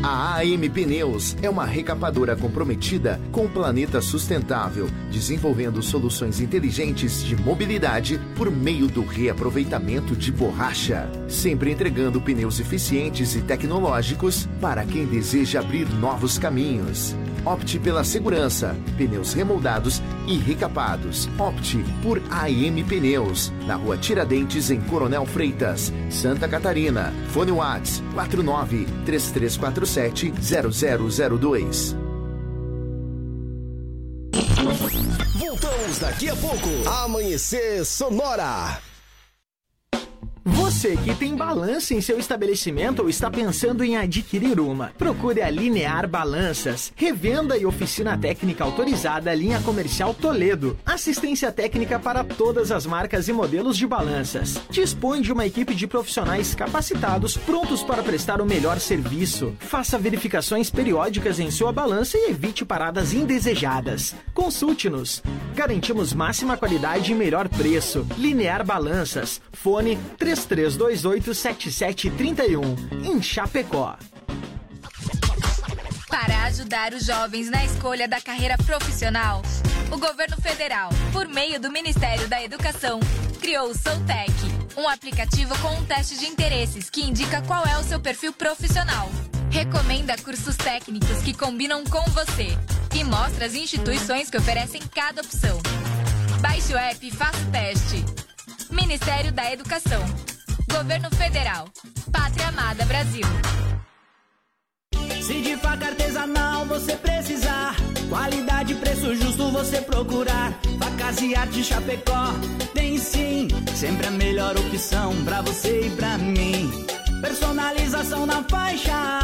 A AM Pneus é uma recapadora comprometida com o planeta sustentável, desenvolvendo soluções inteligentes de mobilidade por meio do reaproveitamento de borracha, sempre entregando pneus eficientes e tecnológicos para quem deseja abrir novos caminhos. Opte pela segurança, pneus remoldados e recapados. Opte por AM Pneus, na rua Tiradentes, em Coronel Freitas, Santa Catarina. Fone Whats 49 3347 0002. Voltamos daqui a pouco. Amanhecer Sonora. Você que tem balança em seu estabelecimento ou está pensando em adquirir uma, procure a Linear Balanças, revenda e oficina técnica autorizada linha comercial Toledo. Assistência técnica para todas as marcas e modelos de balanças. Dispõe de uma equipe de profissionais capacitados prontos para prestar o melhor serviço. Faça verificações periódicas em sua balança e evite paradas indesejadas. Consulte-nos. Garantimos máxima qualidade e melhor preço. Linear Balanças. Fone 33287731 em Chapecó. Para ajudar os jovens na escolha da carreira profissional, o governo federal, por meio do Ministério da Educação, criou o Soutec, um aplicativo com um teste de interesses que indica qual é o seu perfil profissional. Recomenda cursos técnicos que combinam com você e mostra as instituições que oferecem cada opção. Baixe o app e faça o teste. Ministério da Educação. Governo Federal. Pátria Amada Brasil. Se de faca artesanal você precisar, qualidade e preço justo você procurar. Facas e arte Chapecó, tem sim, sempre a melhor opção pra você e pra mim. Personalização na faixa,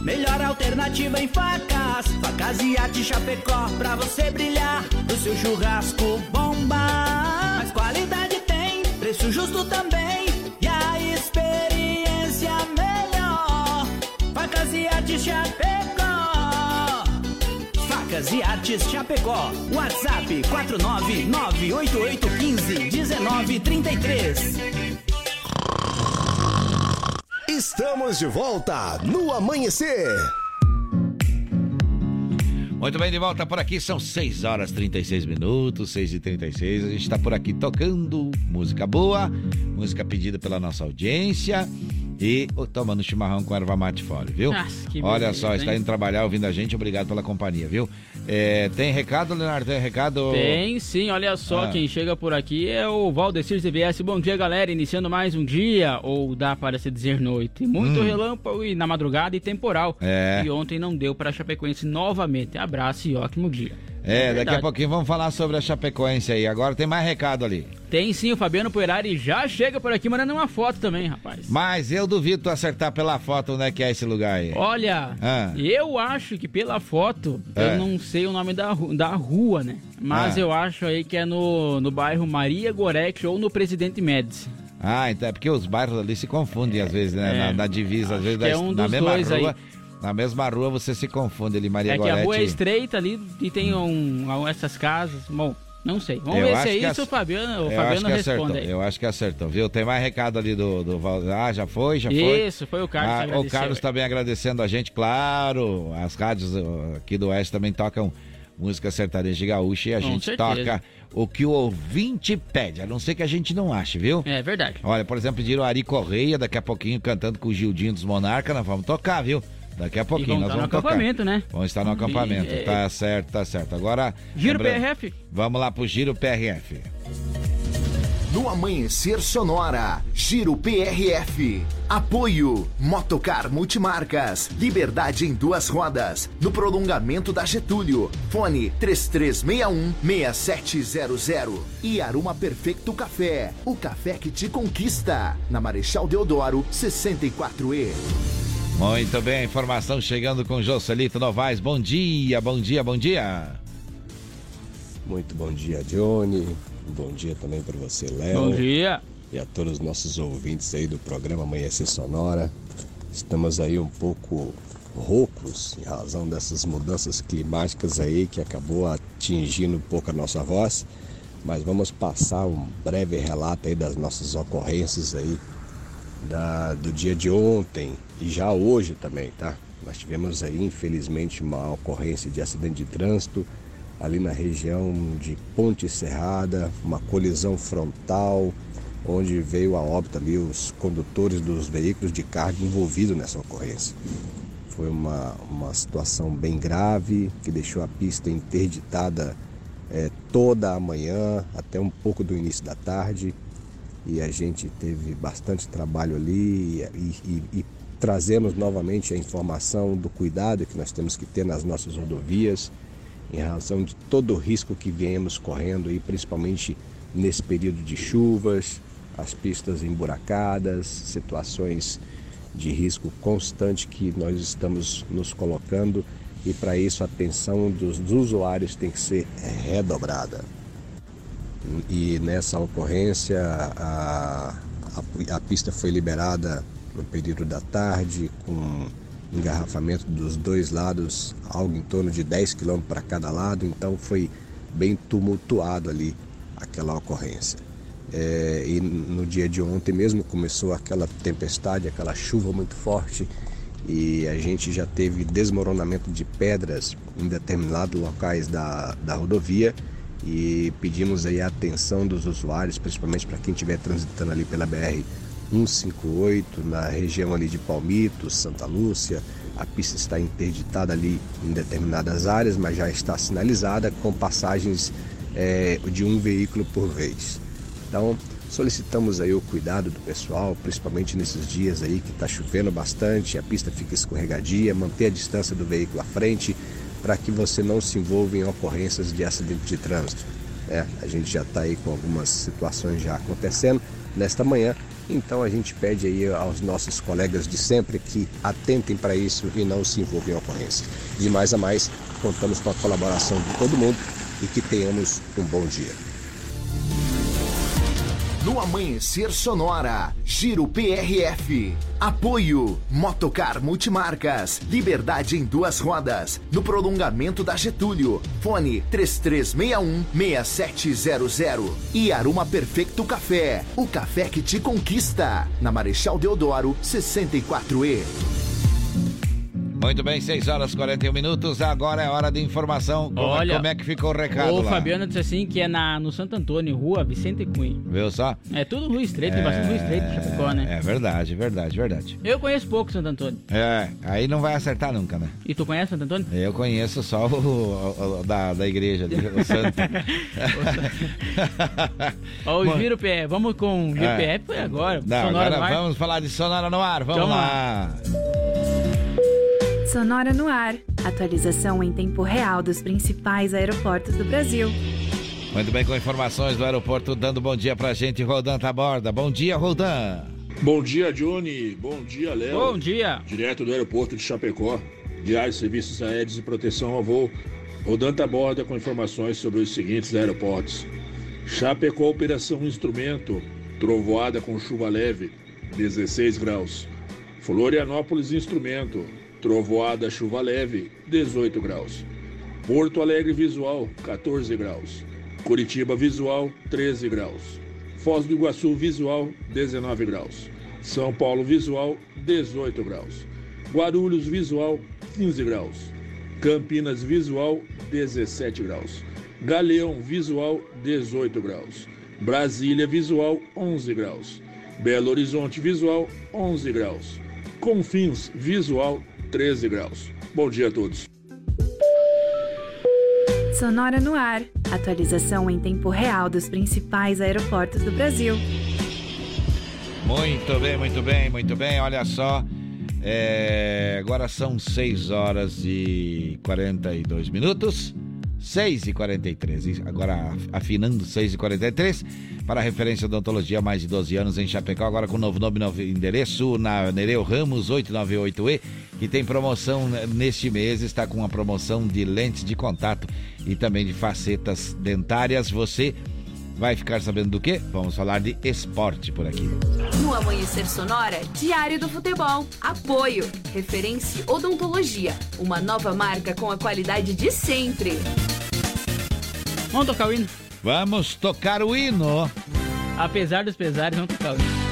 melhor alternativa em facas. Facas e arte Chapecó, pra você brilhar, pro seu churrasco bomba. Mas qualidade preço justo também, e a experiência melhor. Chapecó. Facas e Artes Chapecó. WhatsApp 49988151933. Estamos de volta no amanhecer. Muito bem, de volta por aqui, são 6 horas 36 minutos, 6 e 36 A gente está por aqui tocando música boa, música pedida pela nossa audiência e oh, tomando chimarrão com erva mate fora, viu? Nossa, que Olha beleza, só, hein? está indo trabalhar ouvindo a gente, obrigado pela companhia, viu? É, tem recado, Leonardo? Tem recado? Tem sim, olha só, Ah. quem chega por aqui é o Valdecir CBS. Bom dia, galera. Iniciando mais um dia, ou dá para se dizer noite. Muito Hum. relâmpago e na madrugada e temporal. É. E ontem não deu para Chapecoense novamente. Abraço e ótimo dia. É, daqui a pouquinho vamos falar sobre a Chapecoense aí. Agora tem mais recado ali. Tem sim, o Fabiano Poerari já chega por aqui mandando uma foto também, rapaz. Mas eu duvido tu acertar pela foto onde é que é esse lugar aí. Olha, Ah. eu acho que pela foto, É. eu não sei o nome da, da rua, né? Mas Ah. eu acho aí que é no, no bairro Maria Gorete ou no Presidente Médici. Ah, então é porque os bairros ali se confundem às vezes, né? É. Na, na divisa, às vezes, que é da- um na dos mesma dois aí. Na mesma rua você se confunde ali, Maria é que a rua é estreita ali e tem um, essas casas. Bom, não sei. Vamos Eu ver se é isso, ac- o Fabiano, o eu acho Fabiano que responde aí. Eu acho que acertou, viu? Tem mais recado ali do, do Val- Ah, já foi, já foi. Isso, foi o Carlos que Ah, o Carlos aí. também agradecendo a gente, claro. As rádios uh, aqui do Oeste também tocam música sertaneja gaúcha e a Com gente certeza. toca o que o ouvinte pede, a não ser que a gente não ache, viu? É verdade. Olha, por exemplo, pediram Ari Correia, daqui a pouquinho cantando com o Gildinho dos Monarca, nós vamos tocar, viu? Daqui a pouquinho vão nós estar no vamos tocar. acampamento, né? Vamos estar no acampamento, E, é, tá certo, tá certo. Agora. Giro PRF? Vamos lá pro Giro PRF. No Amanhecer Sonora, Giro PRF. Apoio Motocar Multimarcas, Liberdade em duas rodas, no prolongamento da Getúlio. Fone 3361-6700. E Aruma Perfeito Café, o café que te conquista. Na Marechal Deodoro, 64E. Muito bem, informação chegando com Joselito Novaes. Bom dia, bom dia, bom dia. Muito bom dia, Johnny. Bom dia também para você, Léo. Bom dia. E a todos os nossos ouvintes aí do programa Amanhecer Sonora. Estamos aí um pouco roucos em razão dessas mudanças climáticas aí que acabou atingindo um pouco a nossa voz. Mas vamos passar um breve relato aí das nossas ocorrências aí da- do dia de ontem e já hoje também, tá? Nós tivemos aí, infelizmente, uma ocorrência de acidente de trânsito ali na região de Ponte Serrada, uma colisão frontal, onde veio a óbito ali os condutores dos veículos de carga envolvidos nessa ocorrência. Foi uma, uma situação bem grave que deixou a pista interditada eh, toda a manhã até um pouco do início da tarde e a gente teve bastante trabalho ali e, e- e trazemos novamente a informação do cuidado que nós temos que ter nas nossas rodovias em razão de todo o risco que viemos correndo e principalmente nesse período de chuvas, as pistas emburacadas, situações de risco constante que nós estamos nos colocando e para isso a atenção dos usuários tem que ser redobrada. E nessa ocorrência a, a, a pista foi liberada no período da tarde com engarrafamento dos dois lados, algo em torno de 10 km para cada lado, então foi bem tumultuado ali aquela ocorrência. É, e no dia de ontem mesmo começou aquela tempestade, aquela chuva muito forte e a gente já teve desmoronamento de pedras em determinados locais da, da rodovia e pedimos aí a atenção dos usuários, principalmente para quem estiver transitando ali pela BR 158, na região ali de Palmito, Santa Lúcia. A pista está interditada ali em determinadas áreas, mas já está sinalizada com passagens eh, de um veículo por vez. Então, solicitamos aí o cuidado do pessoal, principalmente nesses dias aí que está chovendo bastante, a pista fica escorregadia, manter a distância do veículo à frente para que você não se envolva em ocorrências de acidente de trânsito. né? a gente já está aí com algumas situações já acontecendo nesta manhã, então a gente pede aí aos nossos colegas de sempre que atentem para isso e não se envolvam em ocorrência. De mais a mais, contamos com a colaboração de todo mundo e que tenhamos um bom dia. No Amanhecer Sonora, Giro PRF. Apoio, Motocar Multimarcas, Liberdade em duas rodas, no prolongamento da Getúlio. Fone 3361-6700. E Aruma Perfeito Café, o café que te conquista. Na Marechal Deodoro, 64E. Muito bem, 6 horas e 41 minutos. Agora é hora de informação. Como, Olha, como é que ficou o recado O lá? Fabiano disse assim que é na, no Santo Antônio, rua Vicente Cunha. Viu só? É tudo rua estreita, tem bastante rua estreita em Chapecó, né? É verdade, verdade, verdade. Eu conheço pouco Santo Antônio. É, aí não vai acertar nunca, né? E tu conhece Santo Antônio? Eu conheço só o, o- o da, da igreja, o santo. Ó, o Giro PE. Vamos com o Giro É. Foi agora. Não, agora vamos falar de Sonora no ar. Vamos Vamos lá. Sonora no ar. Atualização em tempo real dos principais aeroportos do Brasil. Muito bem, com informações do aeroporto, dando bom dia pra gente, Rodan Taborda. Bom dia, Rodan. Bom dia, Johnny. Bom dia, Léo. Bom dia. Direto do aeroporto de Chapecó. Diário Serviços Aéreos e Proteção ao Voo. Rodando a borda com informações sobre os seguintes aeroportos. Chapecó, Operação Instrumento. Trovoada com chuva leve, 16 graus. Florianópolis, Instrumento. Trovoada, chuva leve, 18 graus. Porto Alegre Visual, 14 graus. Curitiba Visual, 13 graus. Foz do Iguaçu Visual, 19 graus. São Paulo Visual, 18 graus. Guarulhos Visual, 15 graus. Campinas Visual, 17 graus. Galeão Visual, 18 graus. Brasília Visual, 11 graus. Belo Horizonte Visual, 11 graus. Confins Visual, 13 graus. Bom dia a todos. Sonora no ar. Atualização em tempo real dos principais aeroportos do Brasil. Muito bem, muito bem, muito bem. Olha só. é, agora são 6 horas e 42 minutos. 6 e 43. E Agora afinando 6 e 43 para a referência odontologia mais de 12 anos em Chapecó. Agora com novo nome, novo endereço na Nereu Ramos 898E. Que tem promoção neste mês. Está com uma promoção de lentes de contato e também de facetas dentárias. Você vai ficar sabendo do que? Vamos falar de esporte por aqui. No Amanhecer Sonora, Diário do Futebol. Apoio. Referência Odontologia. Uma nova marca com a qualidade de sempre. Vamos tocar o hino? Vamos tocar o hino. Apesar dos pesares, vamos tocar o hino.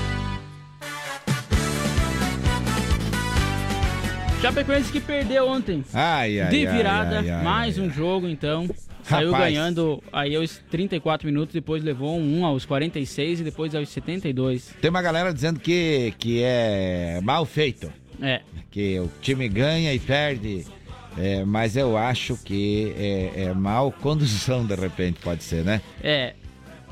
Chapecoense que perdeu ontem. Ai, ai, De ai, virada, ai, ai, mais um jogo então. Saiu Rapaz. ganhando aí aos 34 minutos, depois levou um aos 46 e depois aos 72. Tem uma galera dizendo que, que é mal feito. É. Que o time ganha e perde. É, mas eu acho que é, é mal condução, de repente, pode ser, né? É.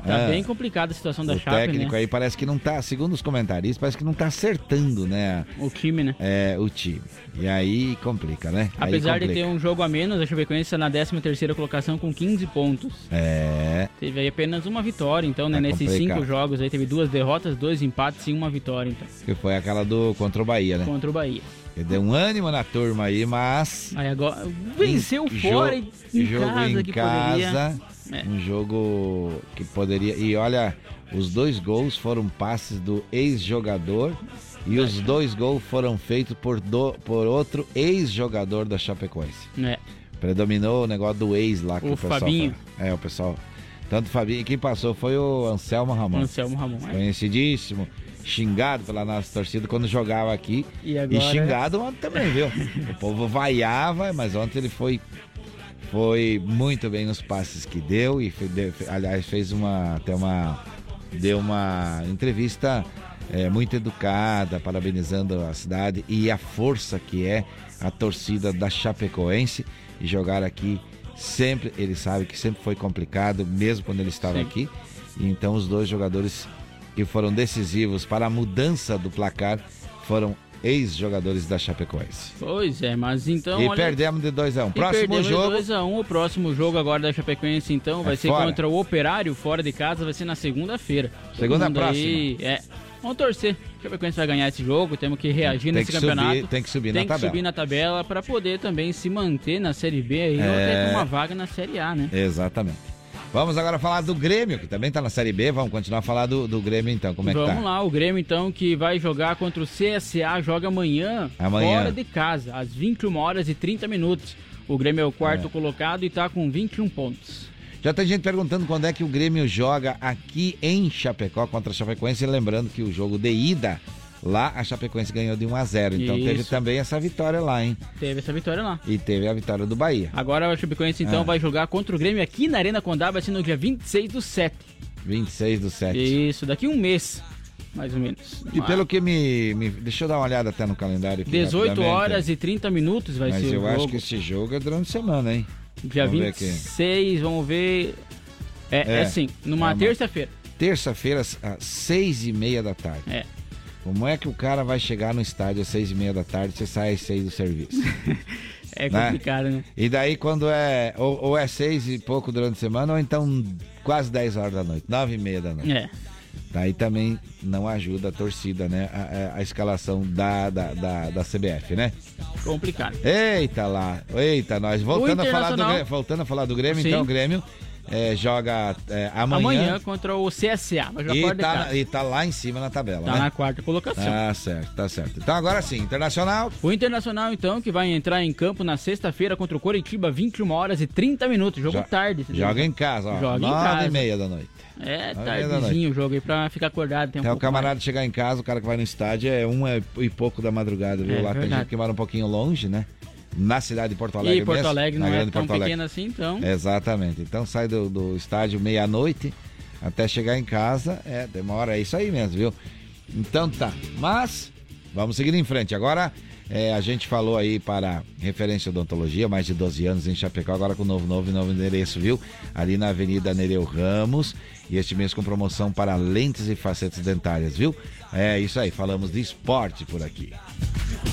Tá Ah. bem complicada a situação da o Chape, técnico né? aí parece que não tá, segundo os comentaristas, parece que não tá acertando, né? O time, né? É, o time. E aí complica, né? Apesar de complica. ter um jogo a menos, a Chapecoense está na 13ª colocação com 15 pontos. É. Teve aí apenas uma vitória, então, né? É Nesses complicado. cinco jogos aí teve duas derrotas, dois empates e uma vitória, então. Que foi aquela do contra o Bahia, né? Contra o Bahia. Que deu um ânimo na turma aí, mas. Aí agora venceu Em fora jo- em jogo casa em casa, poderia. É. Um jogo que poderia. E olha, os dois gols foram passes do ex-jogador. E os dois gols foram feitos por, do, por outro ex-jogador da Chapecoense. É. Predominou o negócio do ex lá que o, O pessoal Fabinho. fala. É, o pessoal. Tanto o Fabinho. E quem passou foi o Anselmo Ramon. Anselmo Ramon, é. Conhecidíssimo. Xingado pela nossa torcida quando jogava aqui. E agora- xingado ontem também, viu? o povo vaiava, mas ontem ele foi foi muito bem nos passes que deu e aliás fez uma até uma deu uma entrevista é, muito educada parabenizando a cidade e a força que é a torcida da Chapecoense e jogar aqui sempre ele sabe que sempre foi complicado mesmo quando ele estava Sim. aqui e então os dois jogadores que foram decisivos para a mudança do placar foram ex-jogadores da Chapecoense Pois é, mas então. e olha- perdemos de 2 a 1 um. E próximo jogo 2x1. O próximo jogo agora da Chapecoense, então, vai É ser fora. contra o Operário, fora de casa, vai ser na segunda-feira. Segunda mundo aí- é. Vamos torcer. A Chapecoense vai ganhar esse jogo, temos que reagir Tem nesse que campeonato. subir- tem que subir na Tem que tabela. subir na tabela para poder também se manter na Série B aí, ou É. até ter uma vaga na Série A, né? Exatamente. Vamos agora falar do Grêmio, que também tá na Série B. Vamos continuar a falar do, do Grêmio então. Como é que Vamos tá? lá, o Grêmio então que vai jogar contra o CSA, joga amanhã, Amanhã. fora de casa, às 21 horas e 30 minutos. O Grêmio é o quarto É. colocado e tá com 21 pontos. Já tem gente perguntando quando é que o Grêmio joga aqui em Chapecó contra a Chapecoense. Lembrando que o jogo de ida lá, a Chapecoense ganhou de 1 a 0 Então teve Isso. também essa vitória lá, hein? Teve essa vitória lá. E teve a vitória do Bahia. Agora o Chapecoense então Ah. vai jogar contra o Grêmio aqui na Arena Condá, vai ser no dia 26 do 7. 26 do 7. Isso, daqui um mês, mais ou menos. E pelo que me, me- Deixa eu dar uma olhada até no calendário aqui. 18 rapidamente. horas e 30 minutos vai Mas ser eu o acho jogo. que esse jogo é durante a semana, hein? Dia Vamos ver aqui. 26, vamos ver. É, é, É. assim, numa Vamos. terça-feira. Terça-feira, às às seis e meia da tarde. É. Como é que o cara vai chegar no estádio às seis e meia da tarde e você sai às seis do serviço? <laughs> É Né? complicado, né? E daí quando é. Ou, ou é seis e pouco durante a semana, ou então quase 10 horas da noite, nove e meia da noite. É. Daí também não ajuda a torcida, né? A, a- a escalação da, da, da, da CBF, né? Complicado. Eita lá, eita nós. Voltando, a falar, do, voltando a falar do Grêmio, Sim. então Grêmio é, joga é, amanhã. Amanhã contra o CSA. E, tá, e tá lá em cima na tabela, Tá né? na quarta colocação. Tá certo, tá certo. Então agora sim, Internacional. O Internacional, então, que vai entrar em campo na sexta-feira contra o Coritiba, 21 horas e 30 minutos. Jogo Jo- tarde. Joga viu? em casa, ó. Joga em nove casa. e meia da noite. É, tardezinho o jogo aí pra ficar acordado. Tem um o camarada chegar em casa, o cara que vai no estádio é uma e pouco da madrugada, viu? É, lá tem verdade. gente que mora um pouquinho longe, né? Na cidade de Porto. Alegre E Porto mesmo, Alegre na não é tão Porto pequeno assim, então. Exatamente. Então sai do, do estádio meia-noite até chegar em casa. É, demora, é isso aí mesmo, viu? Então tá. Mas vamos seguir em frente. Agora é, a gente falou aí para referência odontologia, mais de 12 anos em Chapecó, agora com novo, novo, novo endereço, viu? Ali na Avenida Nereu Ramos. E este mês com promoção para lentes e facetas dentárias, viu? É isso aí, falamos de esporte por aqui.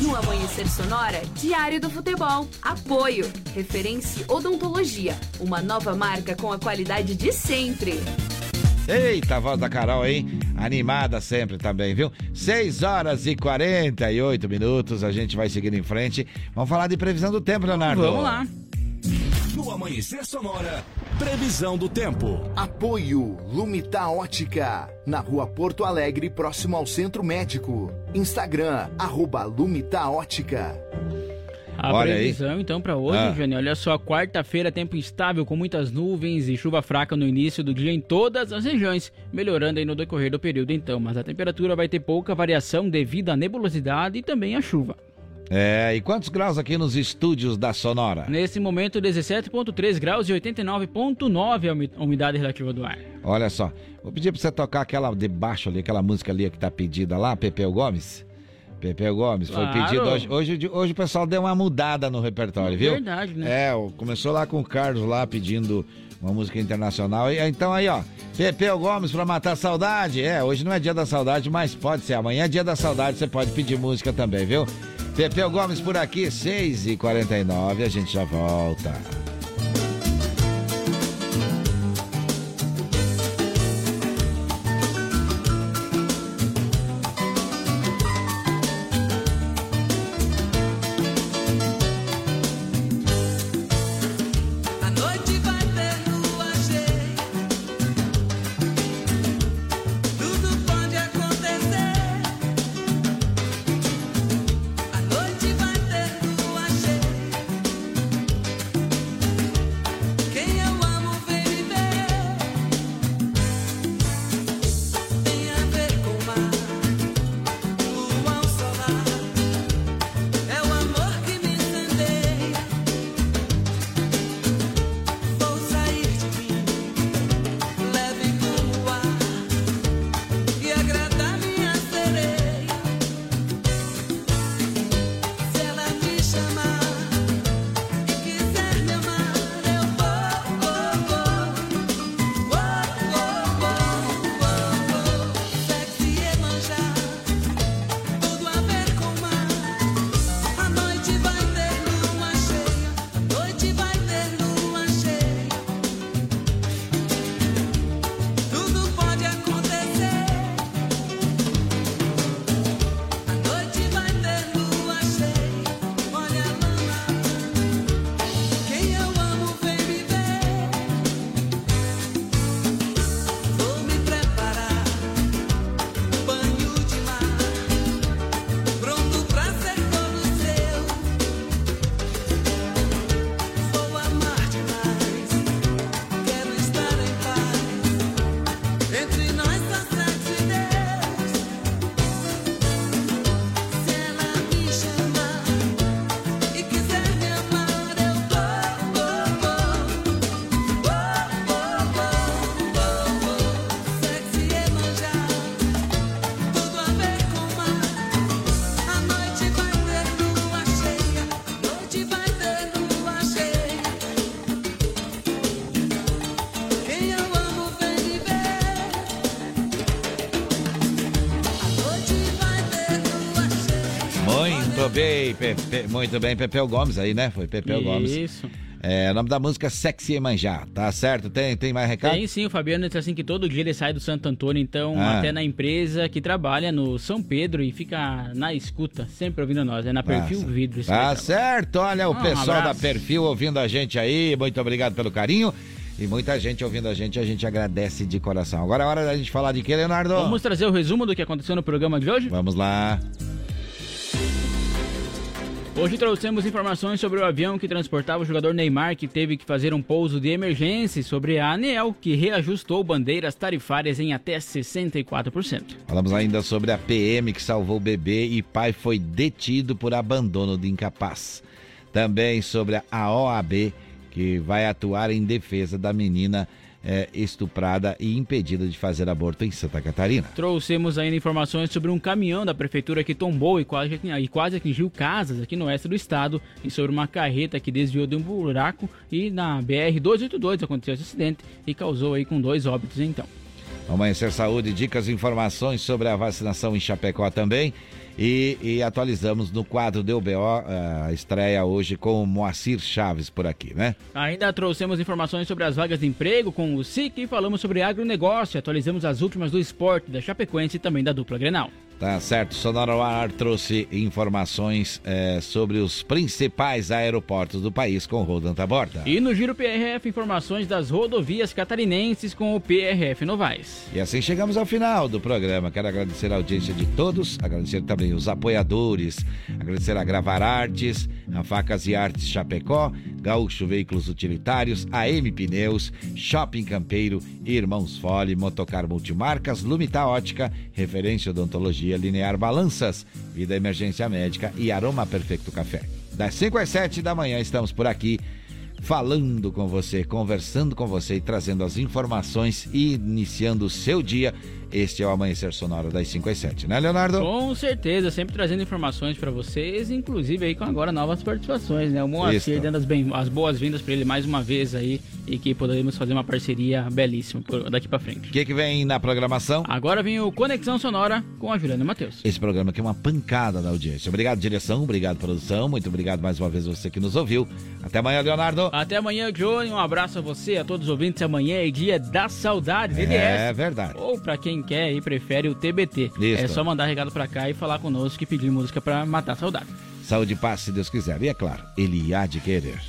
No Amanhecer Sonora, Diário do Futebol. Apoio. Referência Odontologia. Uma nova marca com a qualidade de sempre. Eita, a voz da Carol, hein? Animada sempre também, viu? 6 horas e 48 minutos, a gente vai seguindo em frente. Vamos falar de previsão do tempo, Leonardo. Vamos lá. No Amanhecer Sonora, previsão do tempo. Apoio Lumita Ótica, na rua Porto Alegre, próximo ao Centro Médico. Instagram, arroba Lumita Ótica. A Olha aí. previsão, então, para hoje, Ah. Jânio, olha só, quarta-feira, tempo instável com muitas nuvens e chuva fraca no início do dia em todas as regiões, melhorando aí no decorrer do período, então. Mas a temperatura vai ter pouca variação devido à nebulosidade e também à chuva. É, e quantos graus aqui nos estúdios da Sonora? Nesse momento, 17,3 graus e 89,9 a umi- a umidade relativa do ar. Olha só, vou pedir pra você tocar aquela de baixo ali, aquela música ali que tá pedida lá, Pepeu Gomes. Pepeu Gomes, foi Claro. pedido hoje, hoje. Hoje o pessoal deu uma mudada no repertório, viu? Verdade, né? É, começou lá com o Carlos lá pedindo uma música internacional. E, então aí, ó, Pepeu Gomes pra matar a saudade. É, hoje não é dia da saudade, mas pode ser. Amanhã é dia da saudade, você pode pedir música também, viu? Pepeu Gomes por aqui, 6h49, a gente já volta. Pepe, muito bem, Pepeu Gomes aí, né? Foi Pepeu Gomes. Isso. É, o nome da música é Sexy Emanjá, tá certo? Tem, tem mais recado? Tem sim, o Fabiano disse assim que todo dia ele sai do Santo Antônio, então Ah. até na empresa que trabalha no São Pedro e fica na escuta, sempre ouvindo nós, é na Perfil Tá Vidro. isso Tá certo, olha o Ah, um pessoal da abraço. Perfil ouvindo a gente aí, muito obrigado pelo carinho. E muita gente ouvindo a gente, a gente agradece de coração. Agora é hora da gente falar de quê, Leonardo? Vamos trazer o resumo do que aconteceu no programa de hoje? Vamos lá. Hoje trouxemos informações sobre o avião que transportava o jogador Neymar, que teve que fazer um pouso de emergência, sobre a ANEL, que reajustou bandeiras tarifárias em até 64%. Falamos ainda sobre a PM que salvou o bebê e pai foi detido por abandono de incapaz. Também sobre a OAB, que vai atuar em defesa da menina eh, estuprada e impedida de fazer aborto em Santa Catarina. Trouxemos ainda informações sobre um caminhão da prefeitura que tombou e quase, e quase atingiu casas aqui no oeste do estado e sobre uma carreta que desviou de um buraco e na BR-282 aconteceu esse acidente e causou aí com dois óbitos então. Amanhecer Saúde, dicas e informações sobre a vacinação em Chapecó também. E, e atualizamos no quadro do UBO, a estreia hoje com o Moacir Chaves por aqui, né? Ainda trouxemos informações sobre as vagas de emprego com o SIC e falamos sobre agronegócio. Atualizamos as últimas do esporte, da Chapecoense e também da dupla Grenal. Tá certo, Sonora ao Ar trouxe informações eh, sobre os principais aeroportos do país com Rodan Taborda. E no Giro PRF, informações das rodovias catarinenses com o PRF Novaes. E assim chegamos ao final do programa. Quero agradecer a audiência de todos, agradecer também os apoiadores, agradecer a Gravar Artes, a Facas e Artes Chapecó, Gaúcho Veículos Utilitários, a M Pneus, Shopping Campeiro, Irmãos Fole, Motocar Multimarcas, Lumita Ótica, Referência Odontologia Linear Balanças, Vida Emergência Médica e Aroma Perfeito Café. Das 5 às 7 da manhã estamos por aqui falando com você, conversando com você e trazendo as informações e iniciando o seu dia. Este é o Amanhecer Sonoro das 5 às 7, né, Leonardo? Com certeza, sempre trazendo informações pra vocês, inclusive aí com agora novas participações, né? O Moacir Isso. dando as, bem- as boas-vindas pra ele mais uma vez aí e que podemos fazer uma parceria belíssima por- daqui pra frente. O que, que vem na programação? Agora vem o Conexão Sonora com a Juliana Matheus. Esse programa aqui é uma pancada da audiência. Obrigado, direção, obrigado, produção. Muito obrigado mais uma vez você que nos ouviu. Até amanhã, Leonardo. Até amanhã, Johnny. Um abraço a você, a todos os ouvintes. Amanhã é dia da saudade, DDS. É verdade. Ou pra quem quer e prefere o TBT. Isso. É só mandar recado pra cá e falar conosco e pedir música pra matar a saudade. Saúde e paz, se Deus quiser. E é claro, ele há de querer.